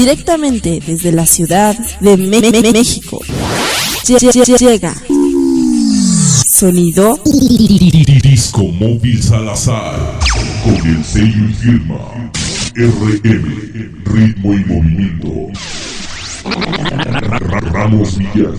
directamente desde la ciudad de México. Llega. Sonido. Disco Móvil Salazar con el sello y firma RM Ritmo y Movimiento. Ramos Villas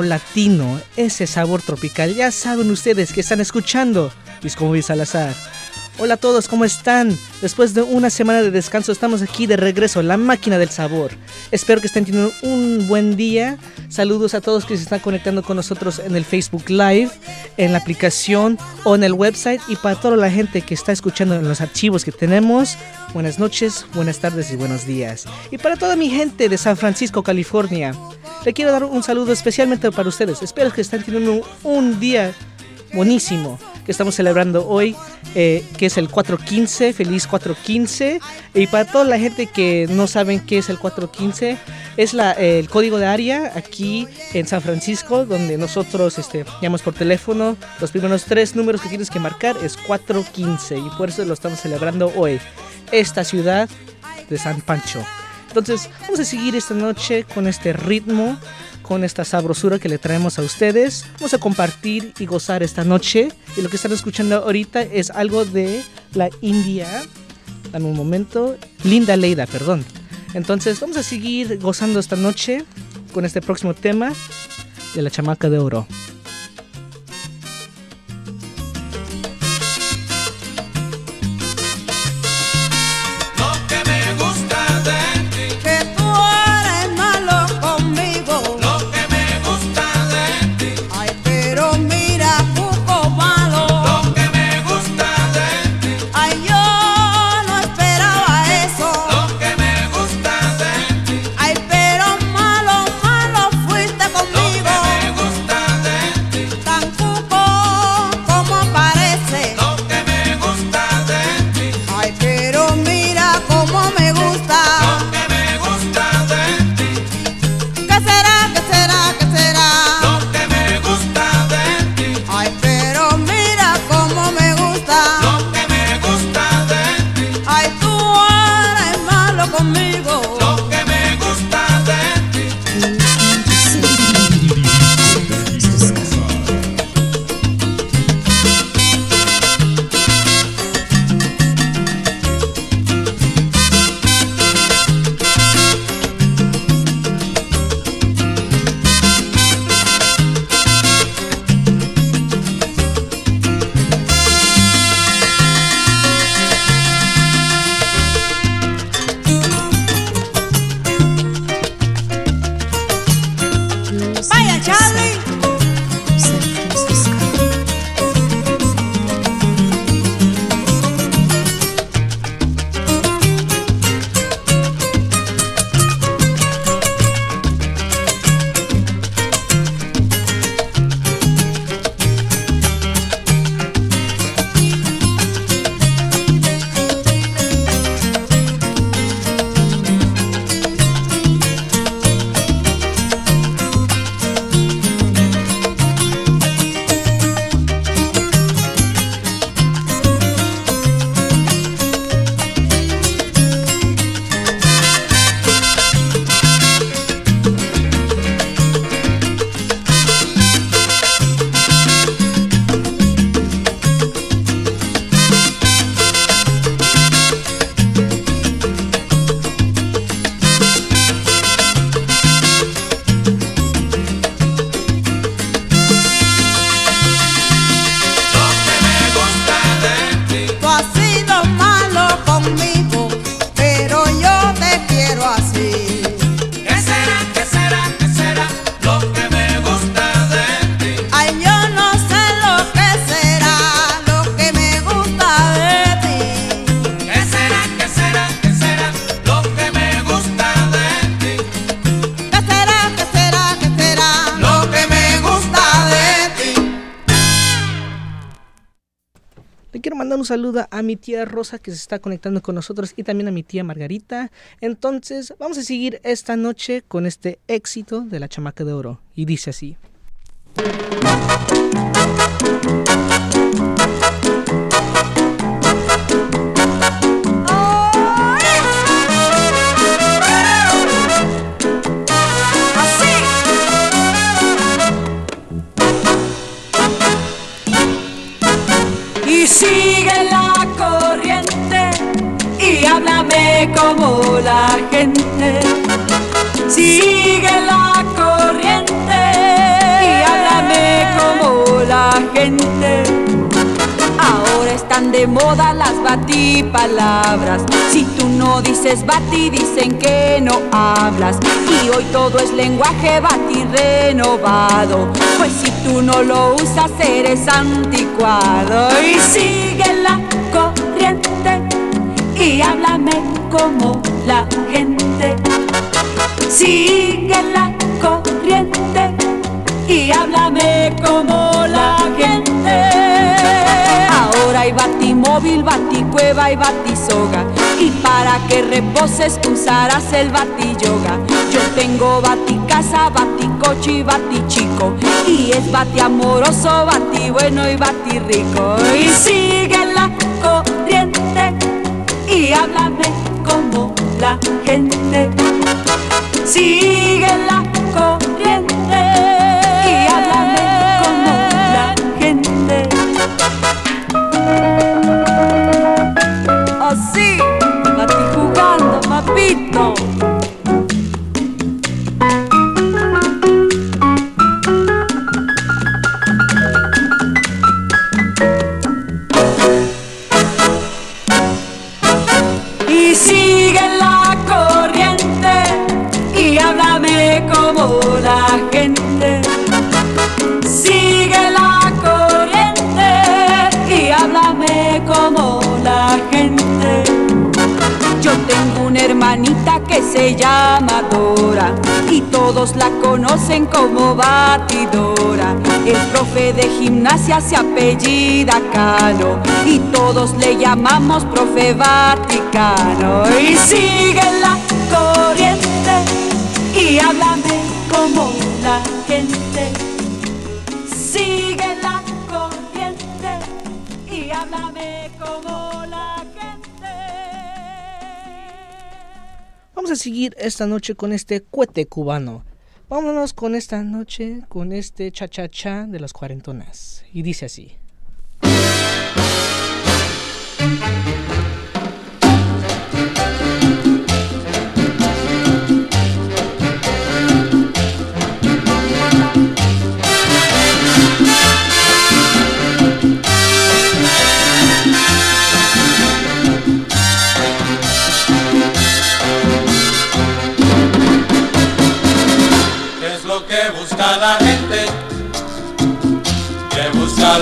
latino, ese sabor tropical. Ya saben ustedes que están escuchando Móvil Salazar. Hola a todos, ¿cómo están? Después de una semana de descanso estamos aquí de regreso, la máquina del sabor. Espero que estén teniendo un buen día. Saludos a todos que se están conectando con nosotros en el Facebook Live, en la aplicación o en el website y para toda la gente que está escuchando en los archivos que tenemos. Buenas noches, buenas tardes y buenos días. Y para toda mi gente de San Francisco, California. Le quiero dar un saludo especialmente para ustedes. Espero que estén teniendo un, día buenísimo que estamos celebrando hoy, eh, que es el 415, feliz 415. Y para toda la gente que no saben qué es el 415, es la, el código de área aquí en San Francisco, donde nosotros este, llamamos por teléfono. Los primeros tres números que tienes que marcar es 415 y por eso lo estamos celebrando hoy. Esta ciudad de San Pancho. Entonces, vamos a seguir esta noche con este ritmo, con esta sabrosura que le traemos a ustedes. Vamos a compartir y gozar esta noche. Y lo que están escuchando ahorita es algo de la India. En un momento. Linda Leida, perdón. Entonces, vamos a seguir gozando esta noche con este próximo tema de la chamaca de oro. Mi tía Rosa que se está conectando con nosotros y también a mi tía Margarita. Entonces, vamos a seguir esta noche con este éxito de la chamaca de oro. Y dice así. De moda las batipalabras. Si tú no dices bati, dicen que no hablas. Y hoy todo es lenguaje bati renovado. Pues si tú no lo usas, eres anticuado. Y sigue la corriente y háblame como la gente. Sigue la corriente y háblame como la gente. Ahora hay batimóvil, baticueva y. Y para que reposes usarás el batiyoga. Yo tengo baticasa, baticoche y batichico. Y es bati amoroso, bati bueno y bati rico. Y sigue la corriente y háblame como la gente. Sigue la corriente se llama Dora y todos la conocen como batidora. El profe de gimnasia se apellida Cano y todos le llamamos profe Vaticano. Y sigue la corriente y háblame como la a seguir esta noche con este cohete cubano. Vámonos con esta noche, con este cha-cha-cha de las cuarentonas. Y dice así.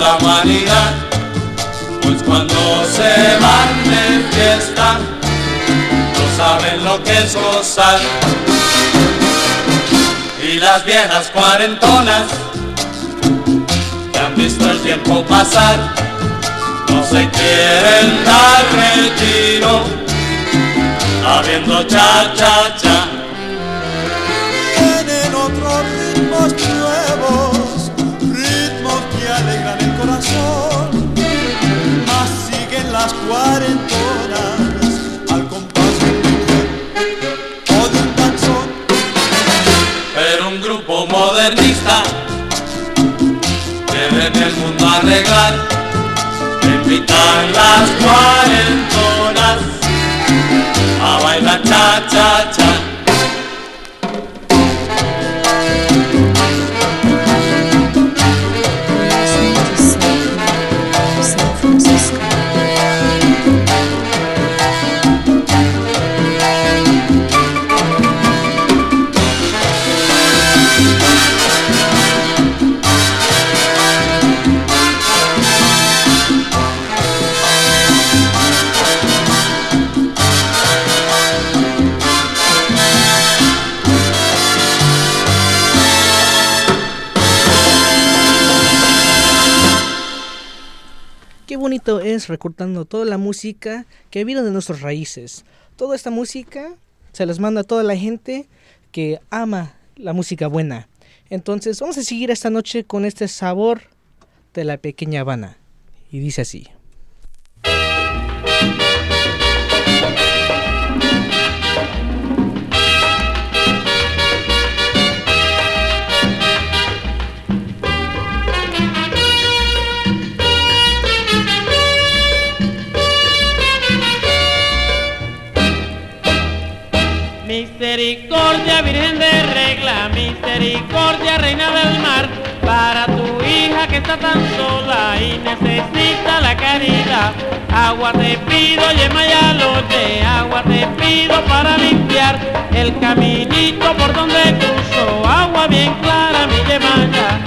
La humanidad? Pues cuando se van de fiesta, no saben lo que es gozar. Y las viejas cuarentonas, que han visto el tiempo pasar, no se quieren dar retiro, habiendo cha cha cha. Arreglar, invitan las cuarentonas recortando toda la música que viene de nuestras raíces. Toda esta música se las manda a toda la gente que ama la música buena. Entonces vamos a seguir esta noche con este sabor de la pequeña Habana. Y dice así. Misericordia, Virgen de regla, misericordia, Reina del mar, para tu hija que está tan sola y necesita la caridad. Agua te pido, yema lote, agua te pido para limpiar el caminito por donde cruzo, agua bien clara, mi yemaya.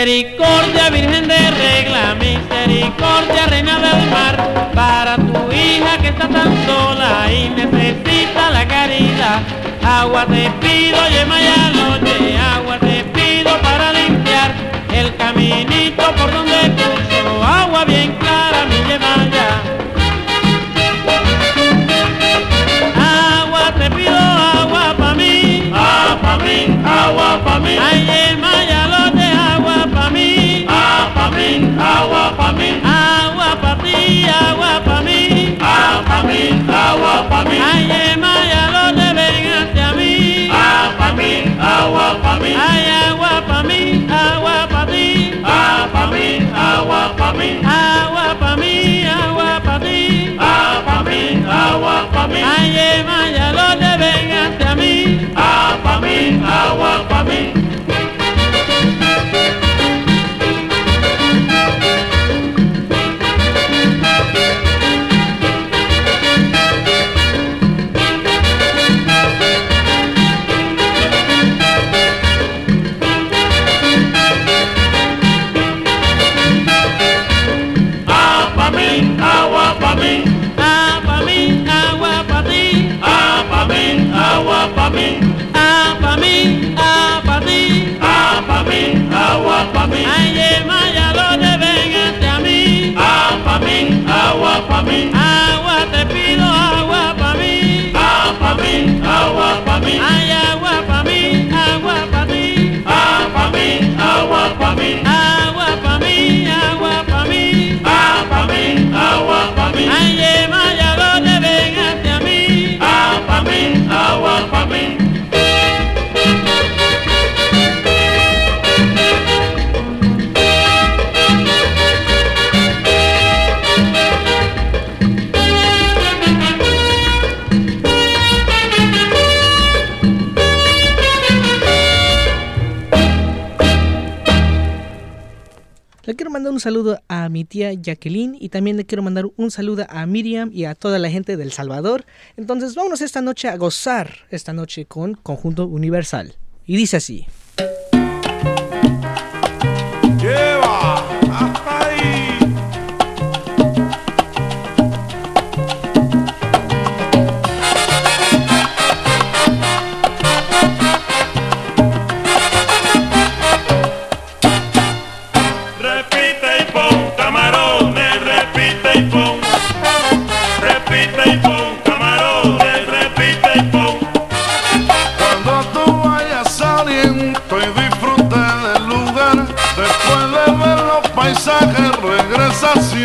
Misericordia, Virgen de regla, misericordia, reina del mar, para tu hija que está tan sola y necesita la caridad. Agua te pido, yema ya noche, agua te pido para limpiar el caminito por donde cruzo, agua bien clara, mi ya. Agua te pido, agua pa' mí, agua pa' mí, agua pa' mí. Ay, Ay. Un saludo a mi tía Jacqueline y también le quiero mandar un saludo a Miriam y a toda la gente del Salvador. Entonces vámonos esta noche a gozar esta noche con Conjunto Universal. Y dice así.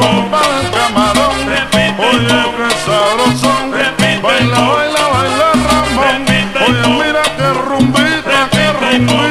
compa del camarón, hoy baila, baila, baila oye mira que rumbita, que.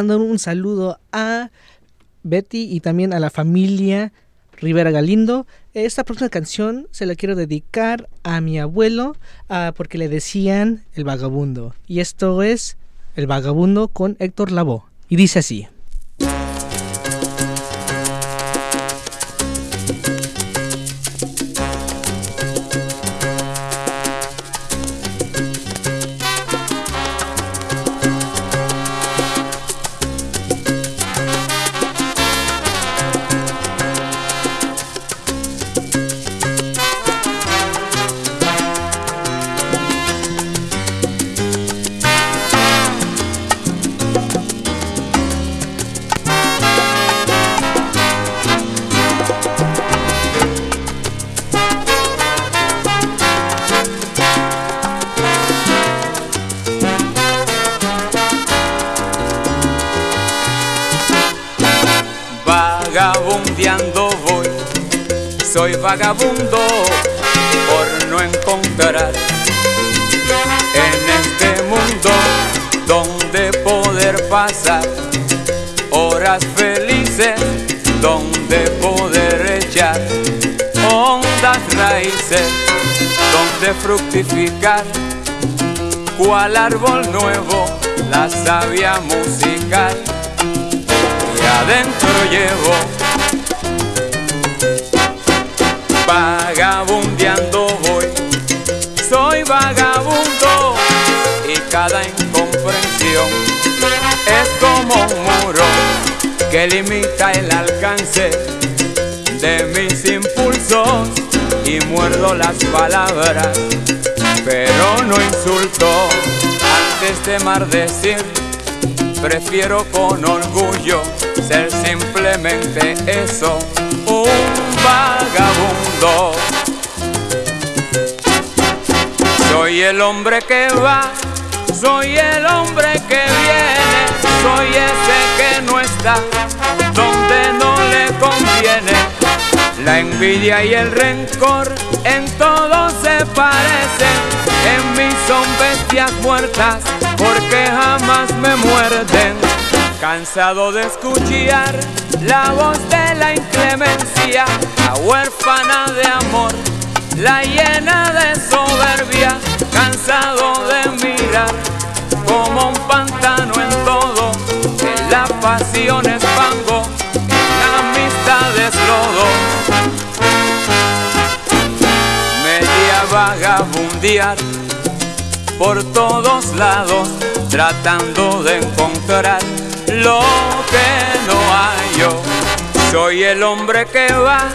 Mandar un saludo a Betty y también a la familia Rivera Galindo. Esta próxima canción se la quiero dedicar a mi abuelo ah, porque le decían el vagabundo. Y esto es El vagabundo con Héctor Lavoe. Y dice así. Cual árbol nuevo la savia musical y adentro llevo vagabundeando voy. Soy vagabundo y cada incomprensión es como un muro que limita el alcance de mis impulsos y muerdo las palabras pero no insulto antes de maldecir Prefiero con orgullo ser simplemente eso, un vagabundo. Soy el hombre que va, soy el hombre que viene, soy ese que no está donde no le conviene. La envidia y el rencor en todo se parecen, en mí son bestias muertas porque jamás me muerden. Cansado de escuchar la voz de la inclemencia, la huérfana de amor, la llena de soberbia, cansado de mirar como un pantano en todo, en la pasión es vagabundear por todos lados tratando de encontrar lo que no hay yo. Soy el hombre que va,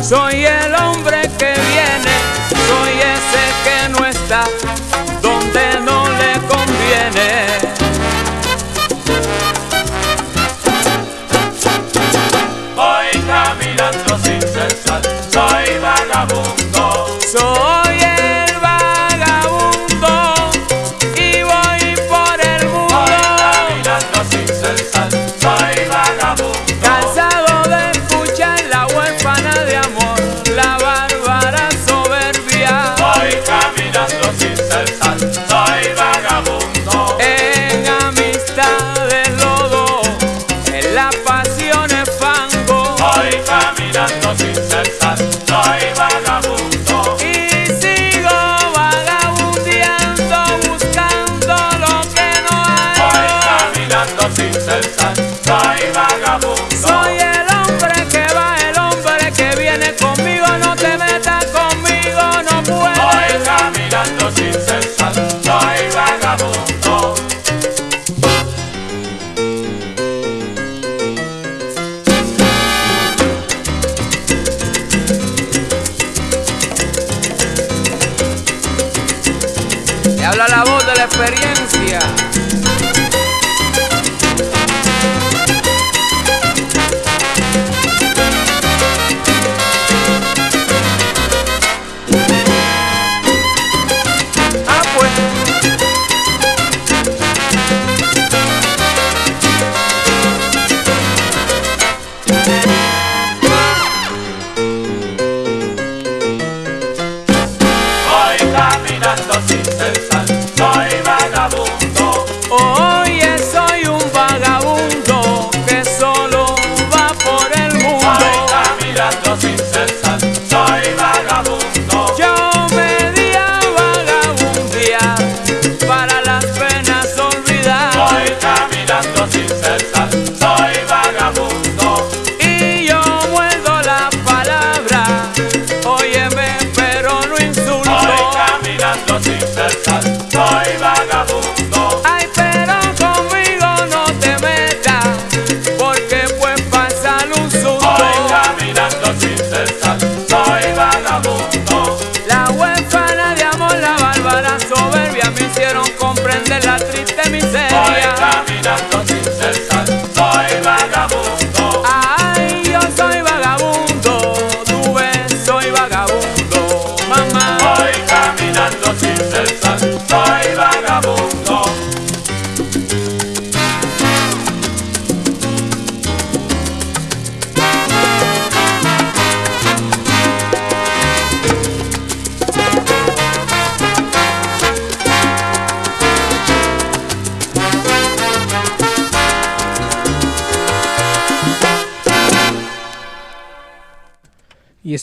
soy el hombre que viene, soy ese que no está donde no le conviene. Voy caminando sin cesar, soy vagabundo.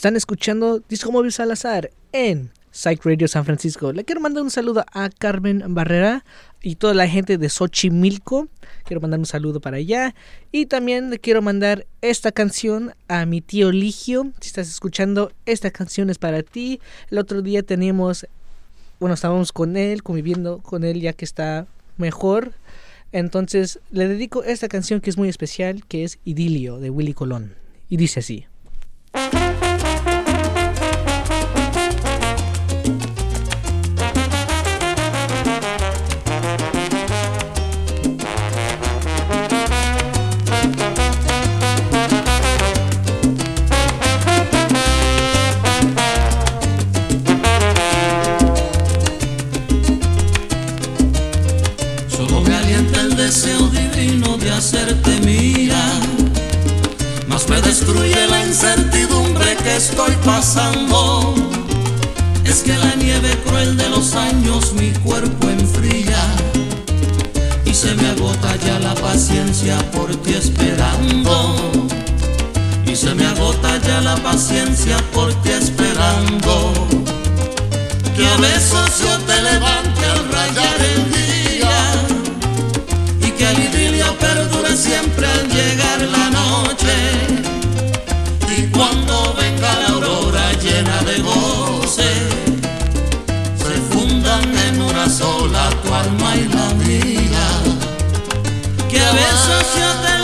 Están escuchando Disco Móvil Salazar en Psych Radio San Francisco. Le quiero mandar un saludo a Carmen Barrera y toda la gente de Xochimilco. Quiero mandar un saludo para allá. Y también le quiero mandar esta canción a mi tío Ligio. Si estás escuchando, esta canción es para ti. El otro día teníamos, bueno, estábamos con él, conviviendo con él ya que está mejor. Entonces le dedico esta canción que es muy especial, que es Idilio de Willy Colón. Y dice así. Cruel de los años mi cuerpo enfría. Y se me agota ya la paciencia por ti esperando. Y se me agota ya la paciencia por ti esperando. Que a besos yo te levante al rayar el día. Y que el idilio perdure siempre al llegar la noche alma y la mía que a besos yo te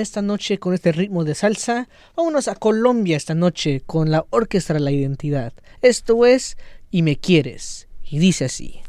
esta noche con este ritmo de salsa. Vámonos a Colombia esta noche con la Orquesta de la Identidad. Esto es Y me quieres. Y dice así.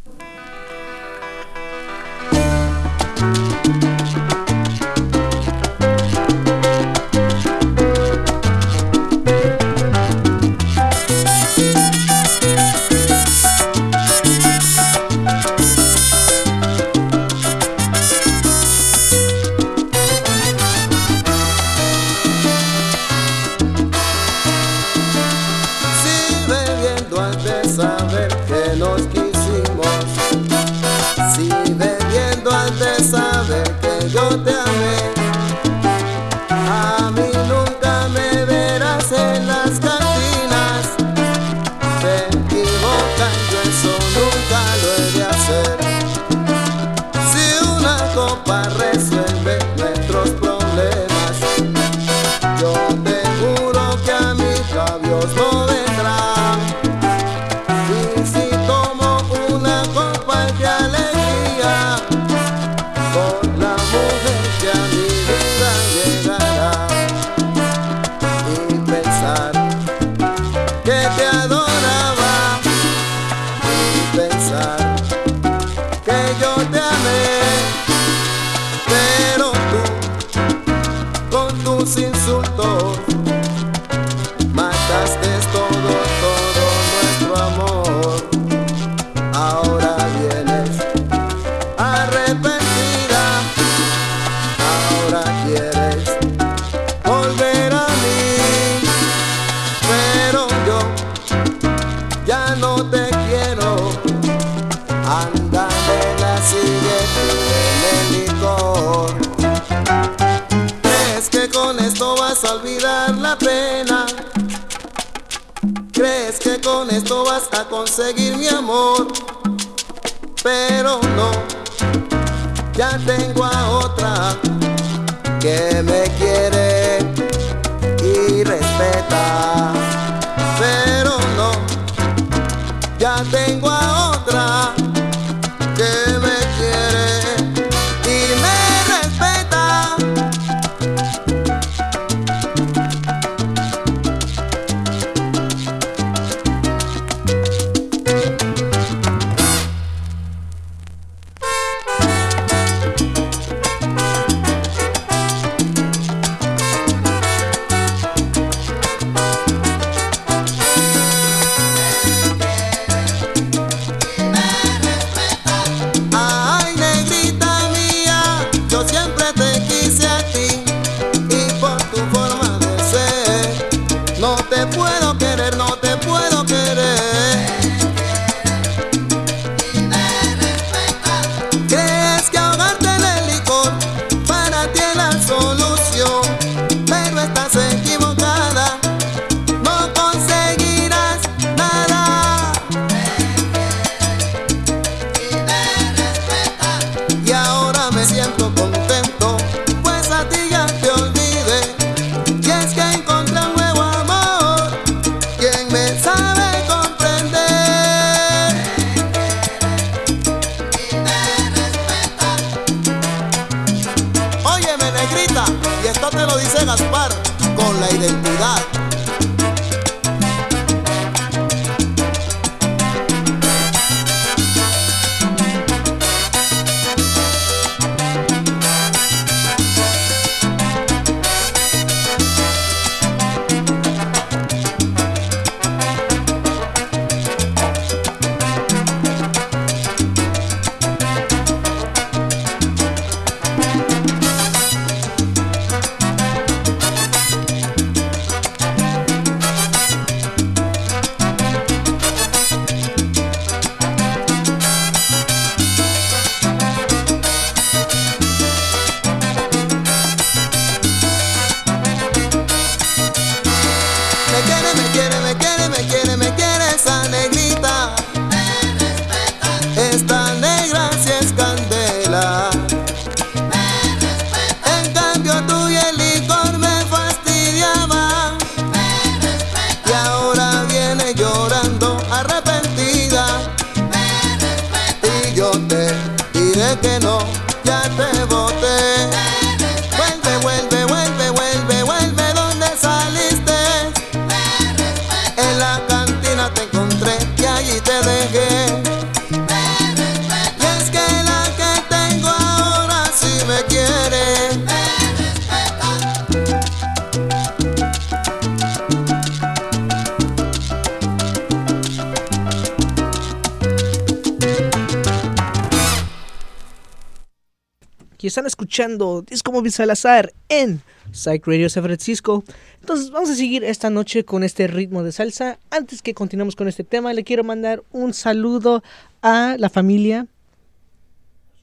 escuchando Disco Móvil Salazar en Psych Radio San Francisco. Entonces vamos a seguir esta noche con este ritmo de salsa. Antes que continuemos con este tema, le quiero mandar un saludo a la familia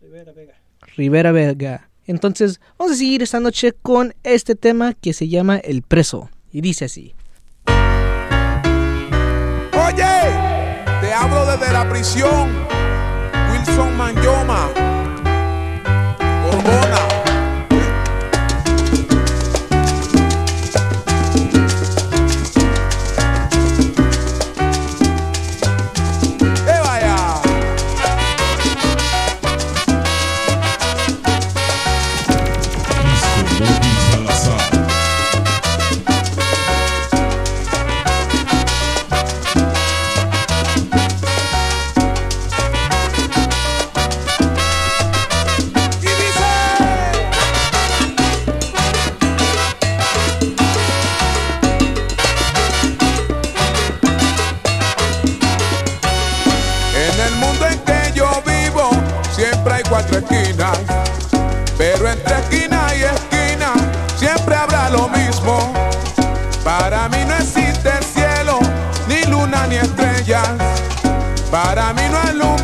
Rivera Vega. Rivera Vega. Entonces vamos a seguir esta noche con este tema que se llama El Preso. Y dice así. Oye, te hablo desde la prisión. Wilson Manyoma. camino al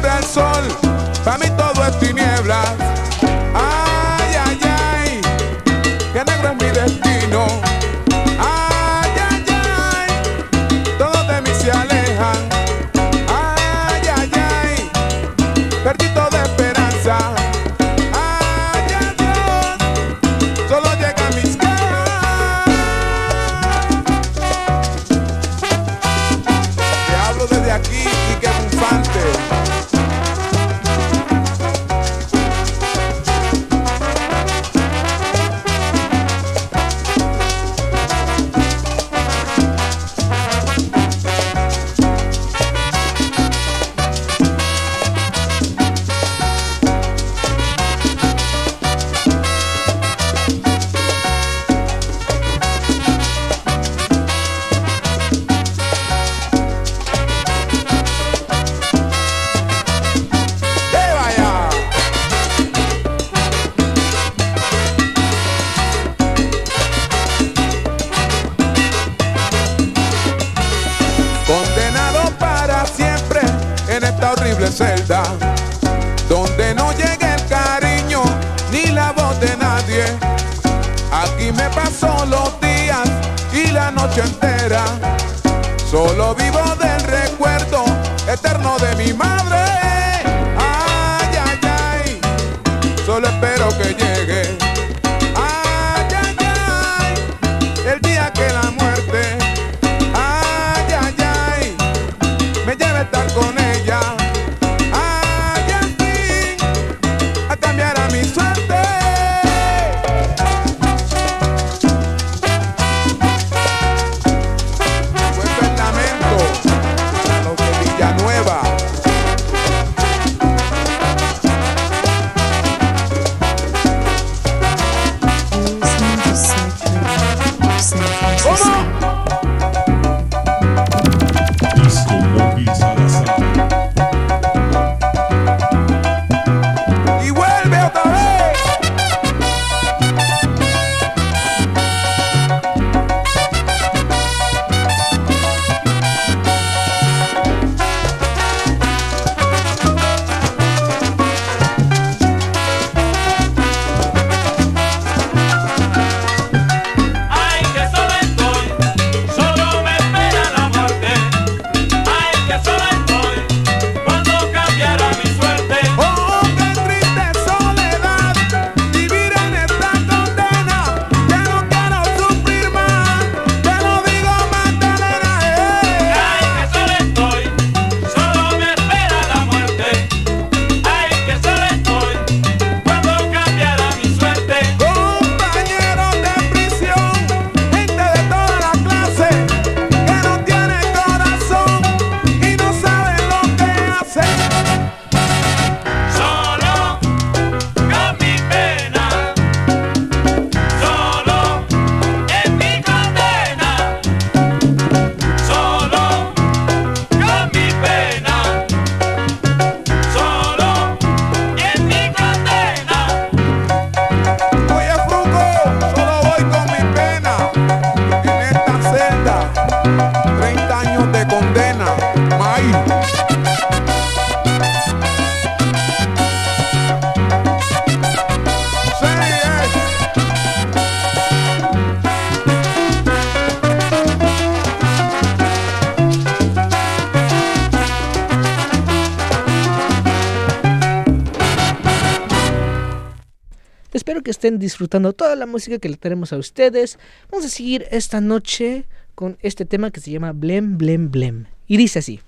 estén disfrutando toda la música que le tenemos a ustedes. Vamos a seguir esta noche con este tema que se llama Blem, Blem, Blem. Y dice así.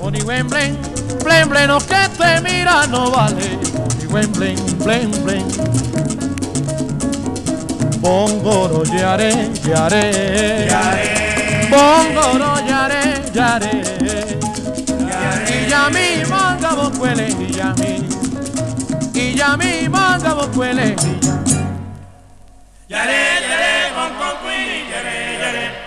Oni Wemblen, blen blen, los que te mira no vale. Oni Wemblen, blen blen. Bongoro yare, yare. Yare. Bongoro yare, yare. Yare. Y ya mi manga vos y ya mi ya mi manga vos cuele. Yare, yare, con con yare, yare.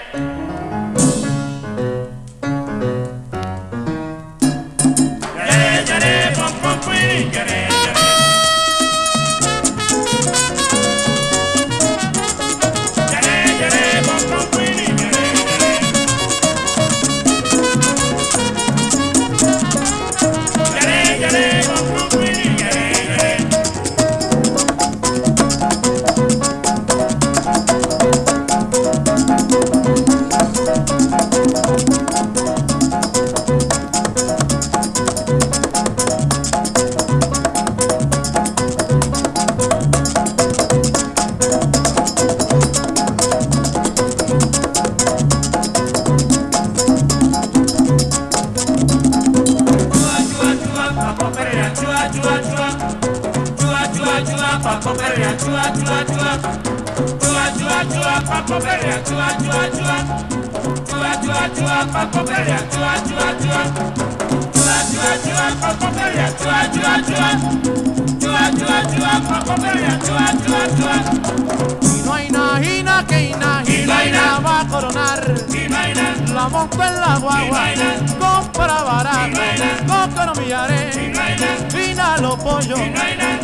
Pollos,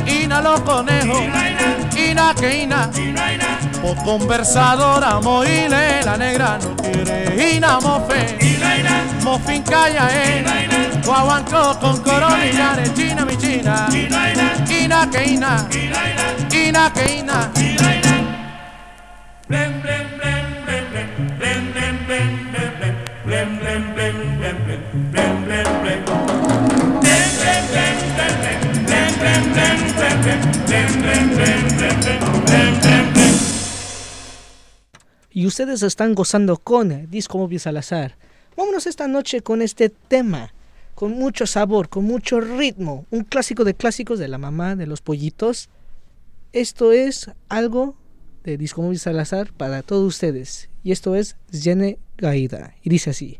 ina los conejos, ina que ina. Por conversadora, moile, la negra no quiere. Ina mofe, mofin calla, eh. Guaguanco con coronillares, china mi china. Ina que ina, ina que ina. Y ustedes están gozando con Disco Móvil Salazar. Vámonos esta noche con este tema, con mucho sabor, con mucho ritmo, un clásico de clásicos de la mamá de los pollitos. Esto es algo de Disco Móvil Salazar para todos ustedes. Y esto es Yene Gaida. Y dice así.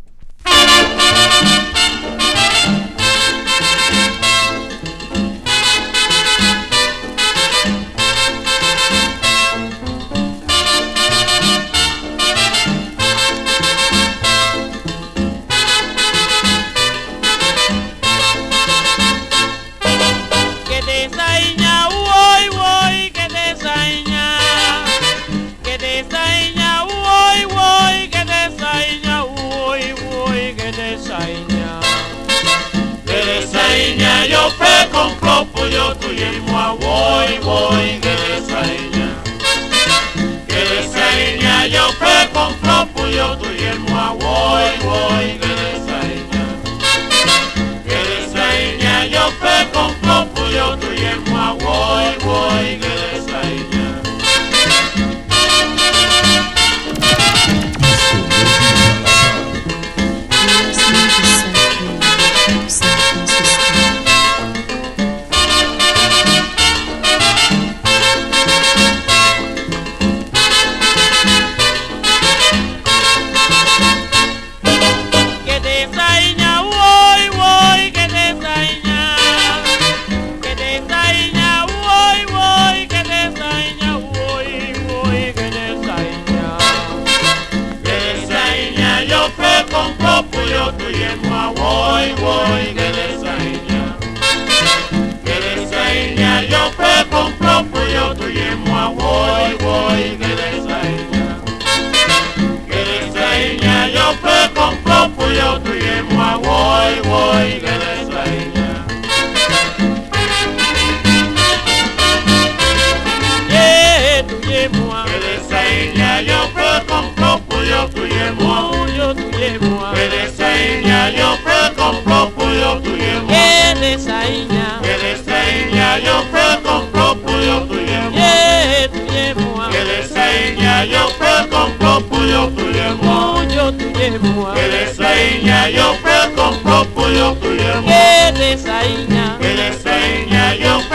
tuyo, tuyo y mua, voy, voy, que desaiña. Que desaiña, yo pe con flor, tuyo, tuyo y mua, voy, voy, que desaiña. Que desaiña, yo pe con flor, tuyo, tuyo y voy, voy, que. Voy, voy, que de esa que de yo te compro, pues yo tu yemo, voy, voy, que de esa que de yo te compro, pues yo tu yemo, voy, voy, que de puyo tuye yo pre compro puyo tuye moa que de esa iña que de esa iña yo pre compro puyo tuye moa tuye moa que de yo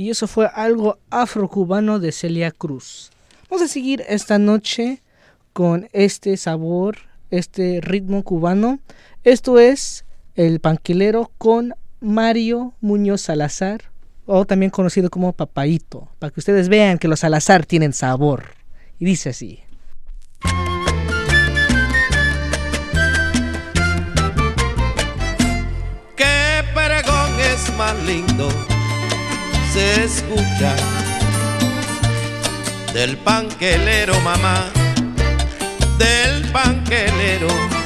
Y eso fue algo afrocubano de Celia Cruz. Vamos a seguir esta noche con este sabor, este ritmo cubano. Esto es El Panquilero con Mario Muñoz Salazar, o también conocido como Papaito, para que ustedes vean que los Salazar tienen sabor. Y dice así. Qué peregón es más lindo, se escucha del panquelero, mamá, del panquelero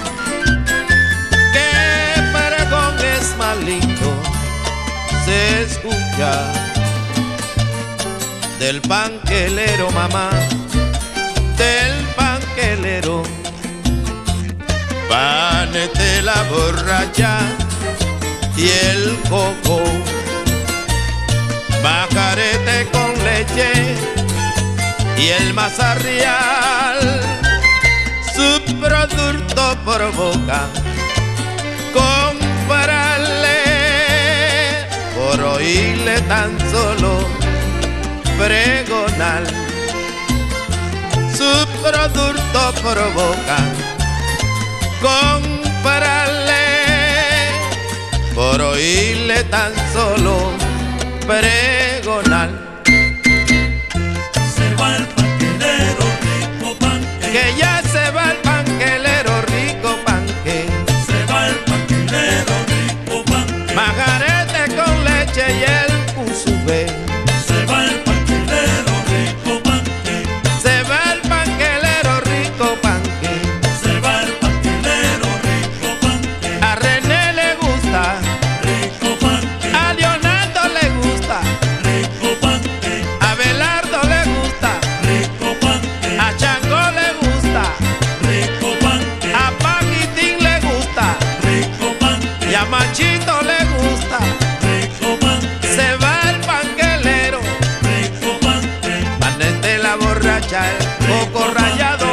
se escucha del panquelero, mamá, del panquelero. Panete la borracha y el coco, bajarete con leche y el mazarrial, su producto provoca. Con por oírle tan solo pregonar. Su producto provoca compararle por oírle tan solo pregonar. Se va el que ya coco rallado,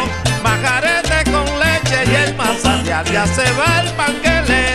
majarete con leche y el manzanial. Ya se va el panquele.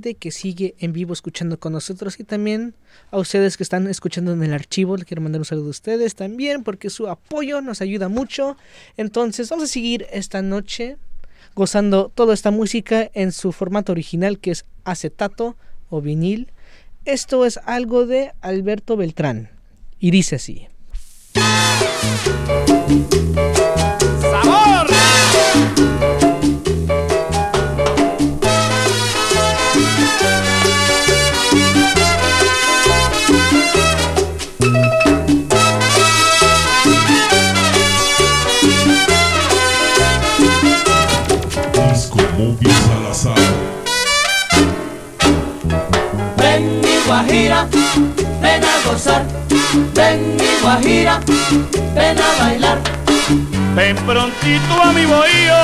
Que sigue en vivo escuchando con nosotros y también a ustedes que están escuchando en el archivo. Le quiero mandar un saludo a ustedes también porque su apoyo nos ayuda mucho. Entonces vamos a seguir esta noche gozando toda esta música en su formato original que es acetato o vinil. Esto es algo de Alberto Beltrán y dice así. Guajira, ven a gozar. Ven mi guajira, ven a bailar. Ven prontito a mi bohío,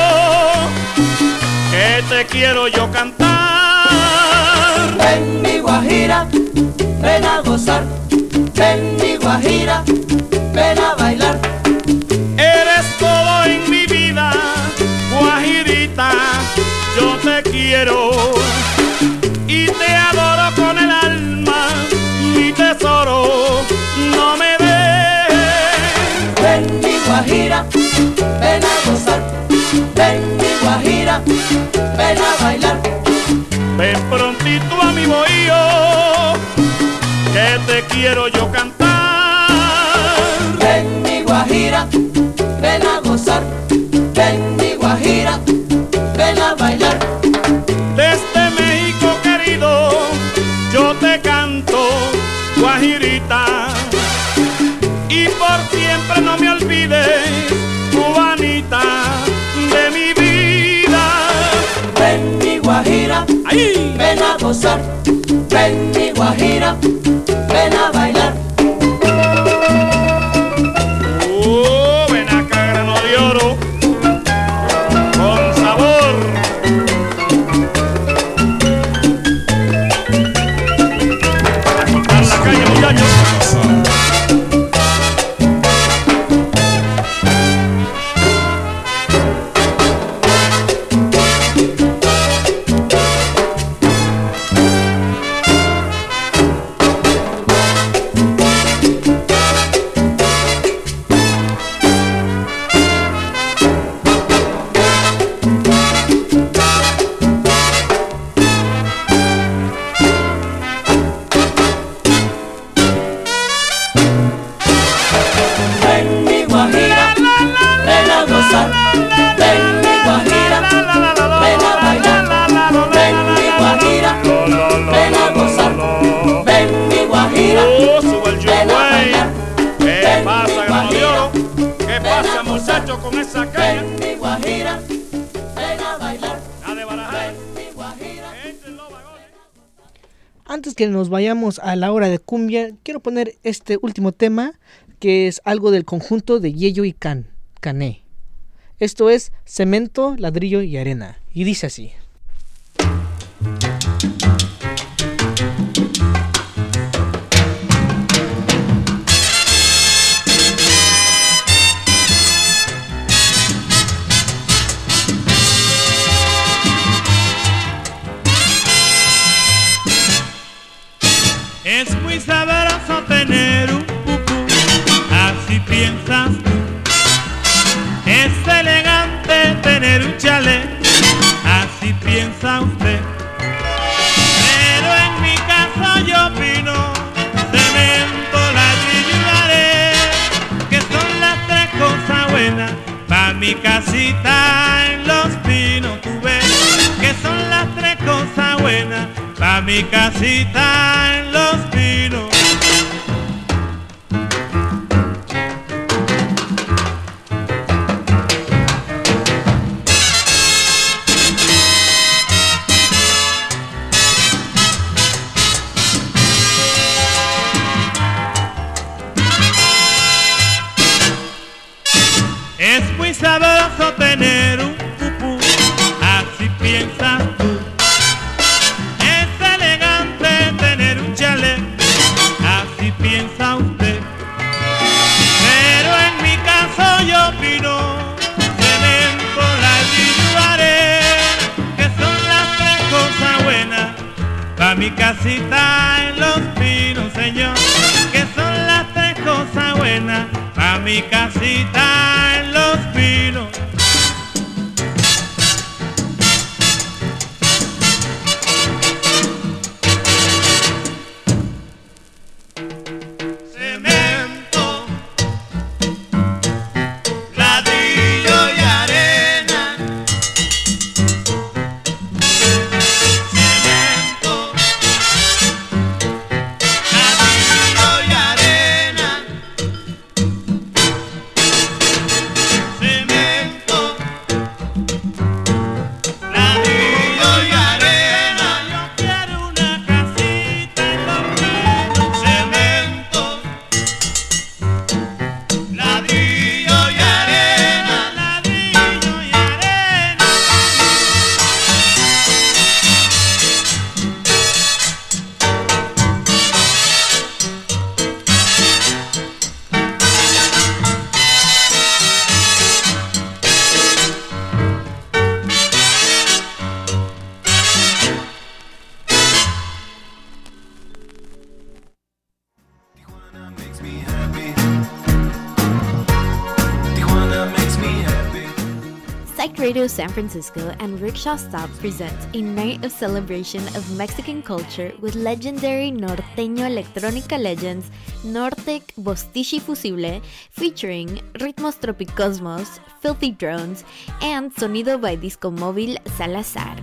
que te quiero yo cantar. Ven mi guajira, ven a gozar. Ven mi guajira, ven a bailar. Eres todo en mi vida, guajirita, yo te quiero guajira, ven a gozar. Ven mi guajira, ven a bailar. Ven prontito a mi bohío, que te quiero yo cantar. Ven mi guajira, ven a gozar. Me olvides, cubanita, de mi vida. Ven mi guajira, ven a gozar. Ven mi guajira, ven a bailar. A la hora de cumbia, quiero poner este último tema que es algo del conjunto de Yello y Can, Cané. Esto es cemento, ladrillo y arena. Y dice así. Es elegante tener un chalet, así piensa usted. Pero en mi caso yo opino, cemento, ladrillo y arena, que son las tres cosas buenas pa' mi casita en los pinos. Tú ves que son las tres cosas buenas pa' mi casita en los pinos. Casita en los pinos, señor, que son las tres cosas buenas. Pa' mi casita en los pinos. Francisco and Rickshaw Stop present a night of celebration of Mexican culture with legendary norteño electrónica legends Nortec Bostichi Fusible featuring Ritmos Tropicosmos, Filthy Drones, and Sonido by Disco Móvil Salazar,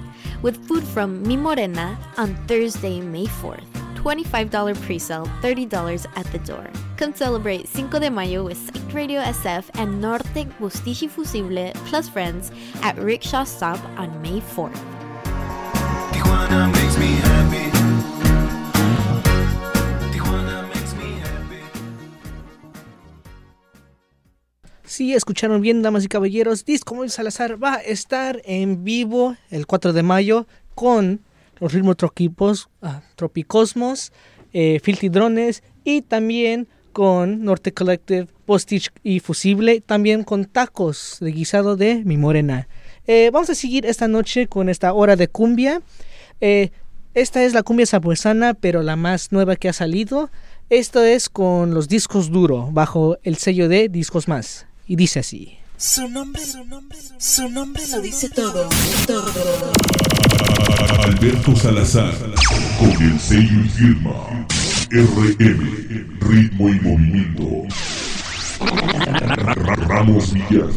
with food from Mi Morena on Thursday, May 4th. $25 pre-sale, $30 at the door. Come celebrate Cinco de Mayo with Psych Radio SF and Nortec Bustichi Fusible plus friends at Rickshaw Stop on May 4th. Tijuana makes me happy. Tijuana makes me happy. Sí, escucharon bien, damas y caballeros. Disco Móvil Salazar va a estar en vivo el 4 de mayo con los ritmos troquipos, Tropicosmos, eh, Filthy Drones y también con Norte Collective, Postich y Fusible, también con tacos de guisado de Mi Morena. Eh, vamos a seguir esta noche con esta hora de cumbia. Eh, esta es la cumbia sabuesana, pero la más nueva que ha salido. Esto es con los discos duro, bajo el sello de Discos Más. Y dice así. Su nombre, su nombre, su nombre lo dice todo, todo. Alberto Salazar, con el sello y firma RM, ritmo y movimiento. Ramos Villar.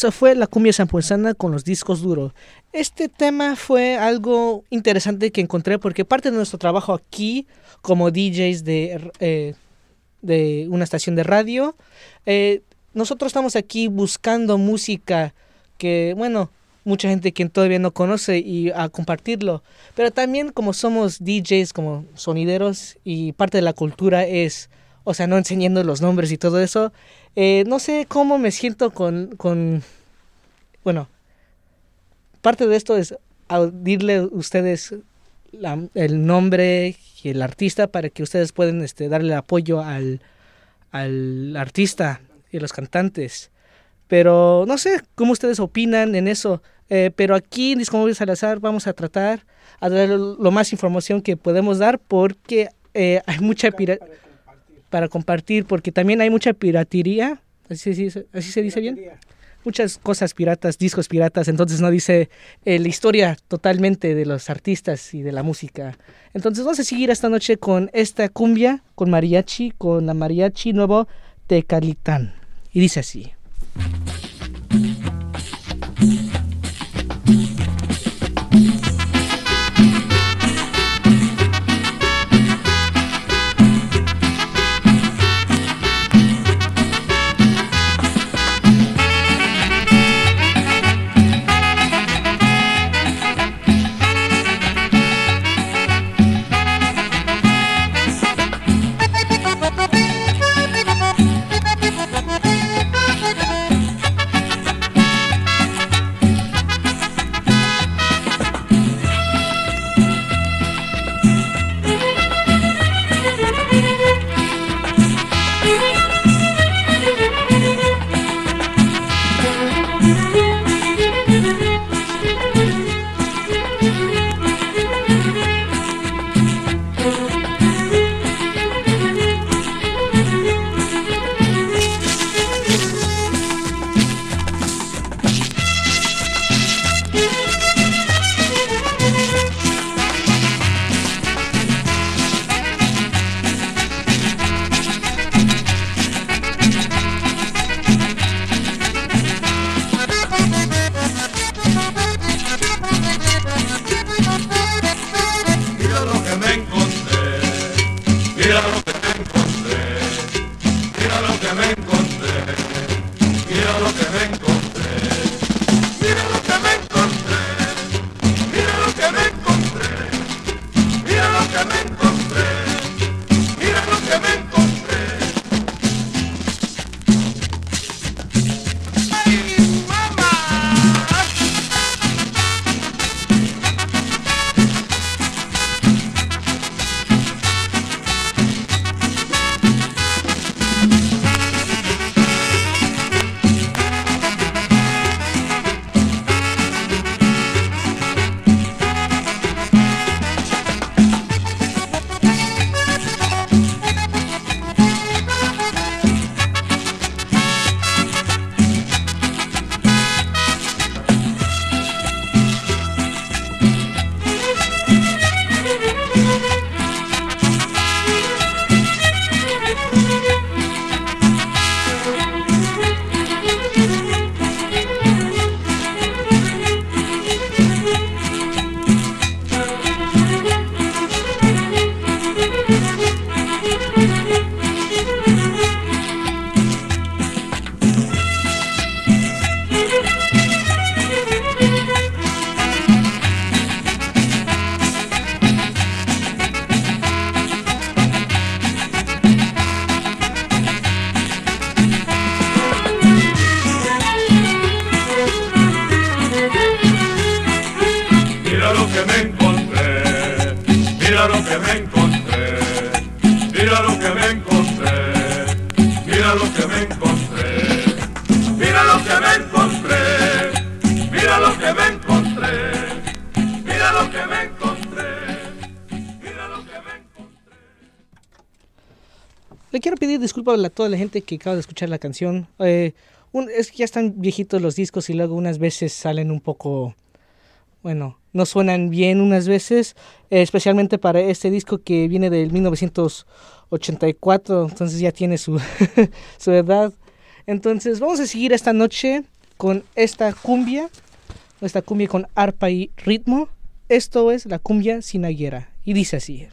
Eso fue la cumbia zampuesana con los discos duros. Este tema fue algo interesante que encontré porque parte de nuestro trabajo aquí como DJs de, eh, de una estación de radio, eh, nosotros estamos aquí buscando música que, bueno, mucha gente que todavía no conoce y a compartirlo. Pero también como somos DJs, como sonideros y parte de la cultura es, o sea, no enseñando los nombres y todo eso, eh, no sé cómo me siento con, con, bueno, parte de esto es dirle a ustedes el nombre y el artista para que ustedes puedan este, darle apoyo al, al artista y a los cantantes. Pero no sé cómo ustedes opinan en eso. Eh, pero aquí en Disco Móvil Salazar vamos a tratar a dar lo más información que podemos dar porque eh, hay mucha pira- para compartir porque también hay mucha piratería. ¿Así, se dice- así se dice bien? Muchas cosas piratas, discos piratas, entonces no dice eh, la historia totalmente de los artistas y de la música. Entonces vamos a seguir esta noche con esta cumbia, con mariachi, con la mariachi nuevo Tecalitán. Y dice así. Le quiero pedir disculpas a toda la gente que acaba de escuchar la canción. Eh, es que ya están viejitos los discos y luego unas veces salen un poco, bueno, no suenan bien unas veces, eh, especialmente para este disco que viene del 1984, entonces ya tiene su, su edad. Entonces vamos a seguir esta noche con esta cumbia, esta cumbia con arpa y ritmo. Esto es la cumbia sinaguera y dice así.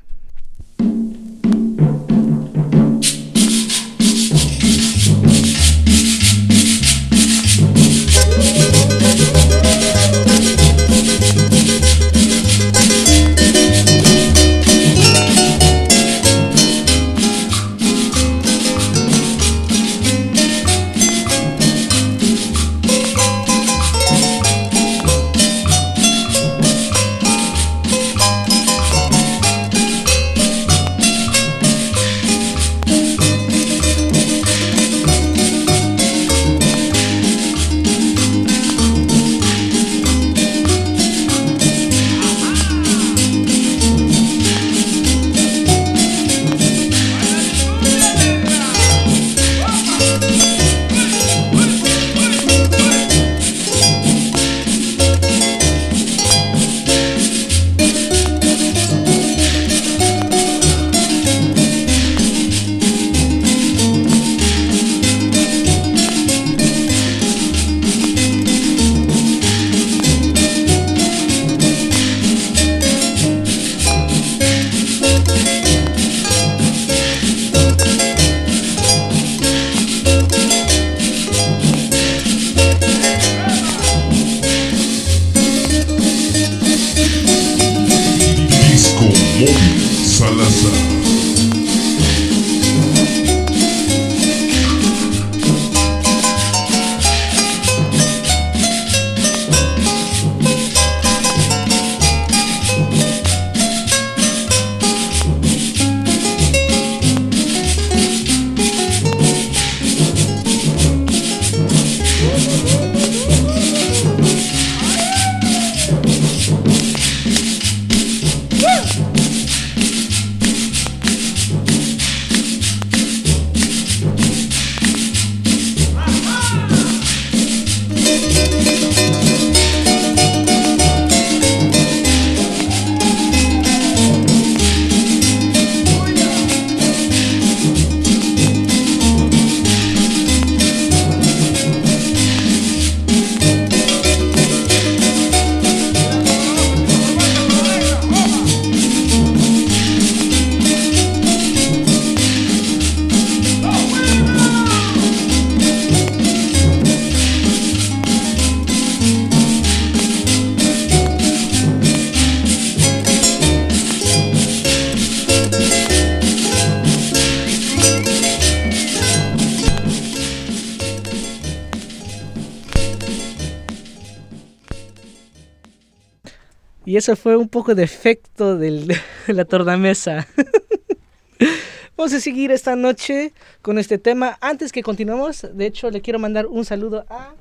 Eso fue un poco de efecto de la tornamesa. Vamos a seguir esta noche con este tema. Antes que continuemos, de hecho, le quiero mandar un saludo a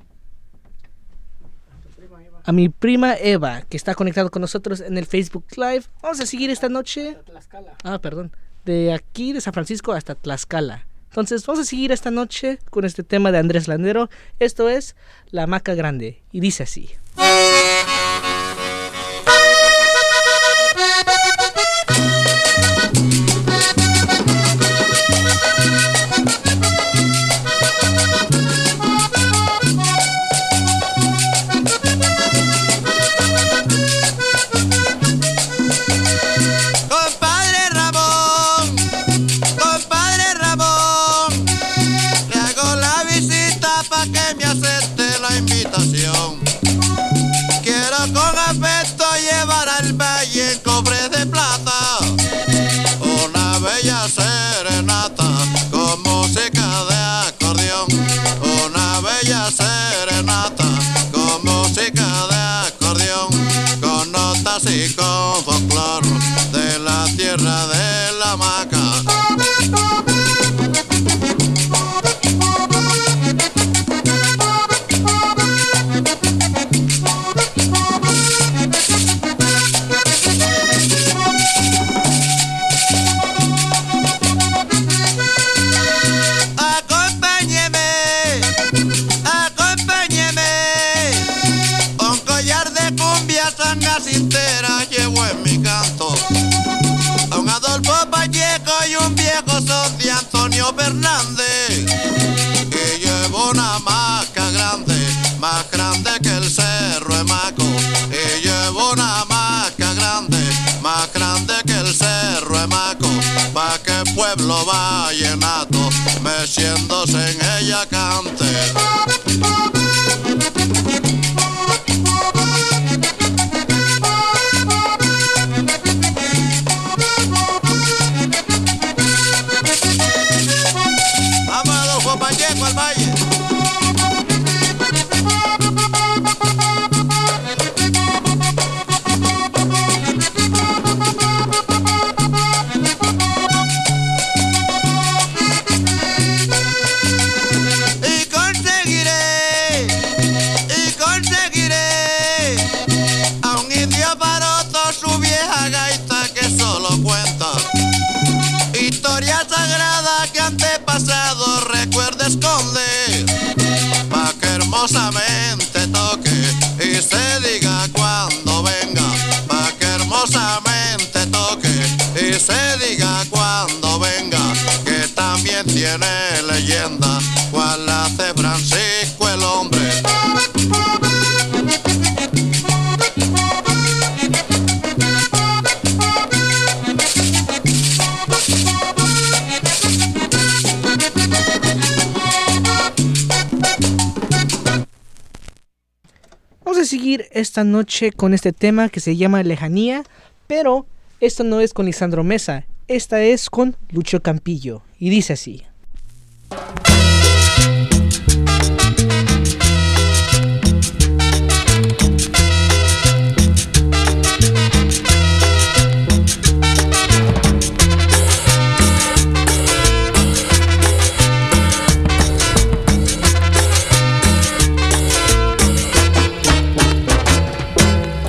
a mi prima Eva, que está conectado con nosotros en el Facebook Live. Vamos a seguir esta noche. Ah, perdón. De aquí, de San Francisco hasta Tlaxcala. Entonces, vamos a seguir esta noche con este tema de Andrés Landero. Esto es La Maca Grande. Y dice así. Jamaica Fernández. Y llevo una maca grande, más grande que el cerro de Maco. Y llevo una maca grande, más grande que el cerro de Maco. Pa' que el pueblo vallenato, meciéndose en ella cante. Hermosamente toque y se diga cuando venga pa que hermosamente toque y se diga cuando venga que también tiene seguir esta noche con este tema que se llama Lejanía, pero esto no es con Lisandro Mesa, esta es con Lucho Campillo, y dice así.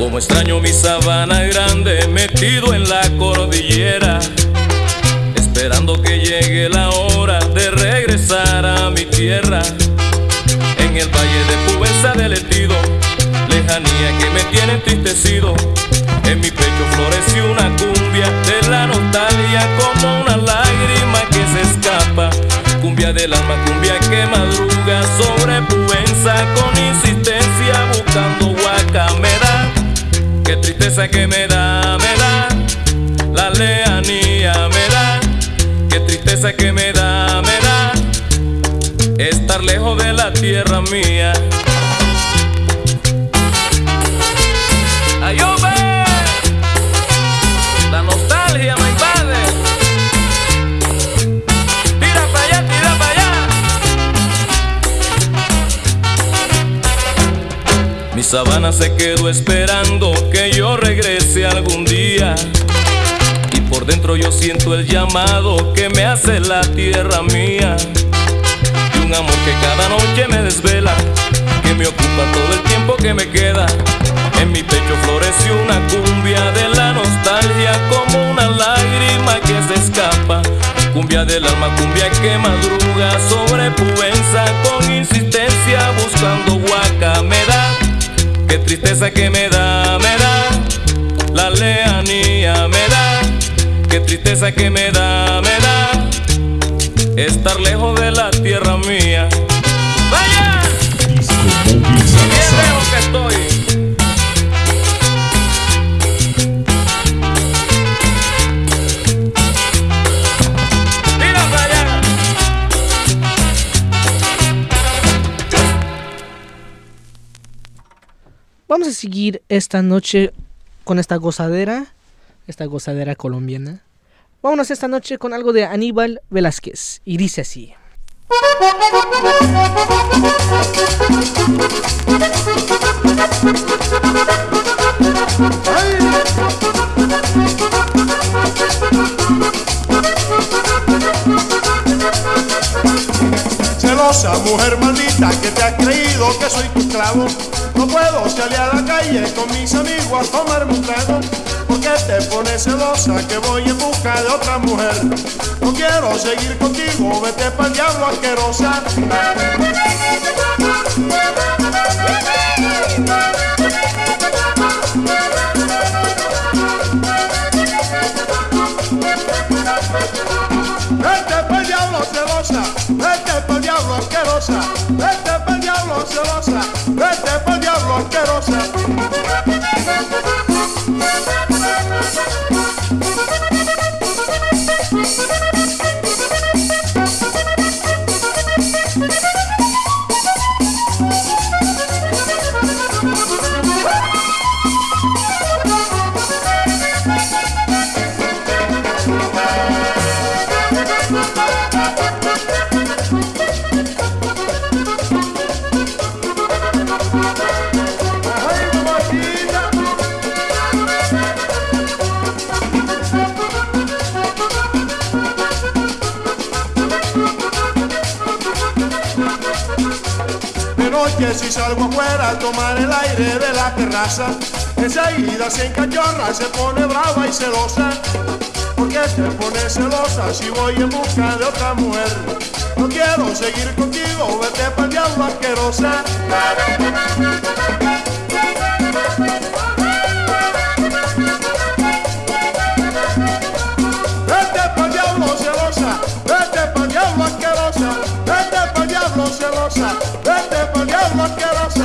Como extraño mi sabana grande metido en la cordillera, esperando que llegue la hora de regresar a mi tierra. En el valle de Pubenza del Etido, lejanía que me tiene entristecido. En mi pecho floreció una cumbia de la nostalgia como una lágrima que se escapa. Cumbia del alma, cumbia que madruga sobre Pubenza con insistencia buscando huaca. Qué tristeza que me da, me da. La lejanía me da, qué tristeza que me da, me da. Estar lejos de la tierra mía. Sabana se quedó esperando que yo regrese algún día. Y por dentro yo siento el llamado que me hace la tierra mía. Y un amor que cada noche me desvela, que me ocupa todo el tiempo que me queda. En mi pecho floreció una cumbia de la nostalgia como una lágrima que se escapa. Cumbia del alma, cumbia que madruga sobre Pubenza con insistencia buscando da, qué tristeza que me da, me da. La lejanía me da, qué tristeza que me da, me da. Estar lejos de la tierra mía. Vamos a seguir esta noche con esta gozadera, esta gozadera colombiana. Vámonos esta noche con algo de Aníbal Velázquez y dice así. Celosa mujer maldita que te ha creído que soy tu esclavo. No puedo salir a la calle con mis amigos a tomarme un trago. Porque te pones celosa que voy en busca de otra mujer. No quiero seguir contigo, vete pa'l diablo asquerosa. vete pa'l diablo asquerosa, vete pa'l diablo celosa, vete pa'l diablo asquerosa. Noche si salgo afuera a tomar el aire de la terraza, enseguida se encachorra, se pone brava y celosa. ¿Por qué te pones celosa si voy en busca de otra mujer? No quiero seguir contigo, vete pa'l diablo asquerosa. Vete pa'l diablo celosa, vete pa'l diablo asquerosa, vete pa'l diablo celosa, vete diablo asquerosa.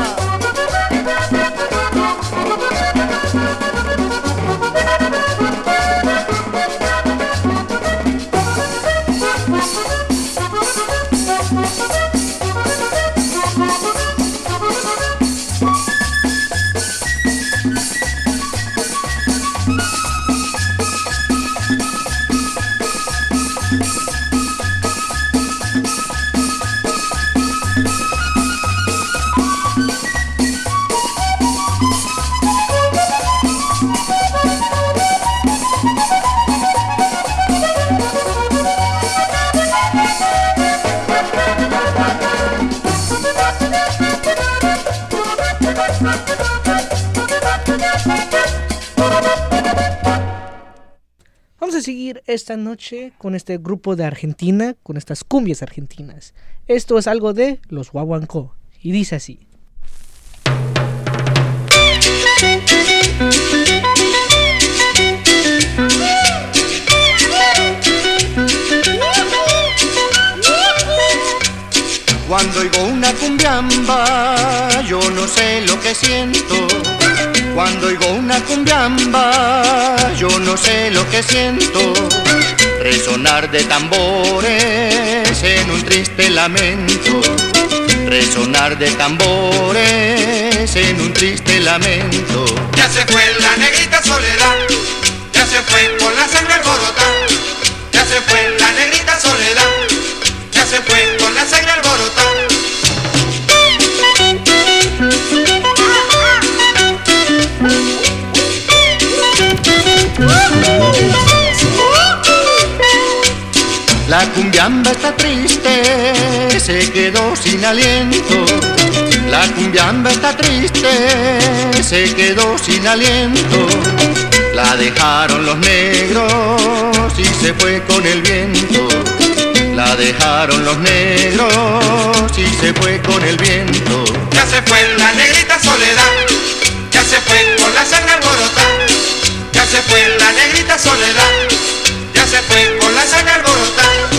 Esta noche con este grupo de Argentina, con estas cumbias argentinas. Esto es algo de los Guaguancó y dice así. Cuando oigo una cumbiamba, yo no sé lo que siento. Cuando oigo una cumbiamba, yo no sé lo que siento. Resonar de tambores en un triste lamento. Resonar de tambores en un triste lamento. Ya se fue la negrita soledad, ya se fue con la sangre alborotada, ya se fue la negrita soledad, ya se fue con la sangre alborotada. La cumbiamba está triste, se quedó sin aliento. La cumbiamba está triste, se quedó sin aliento. La dejaron los negros y se fue con el viento. La dejaron los negros y se fue con el viento. Ya se fue la negrita soledad, se fue la negrita soledad, ya se fue con la sangre alborotada.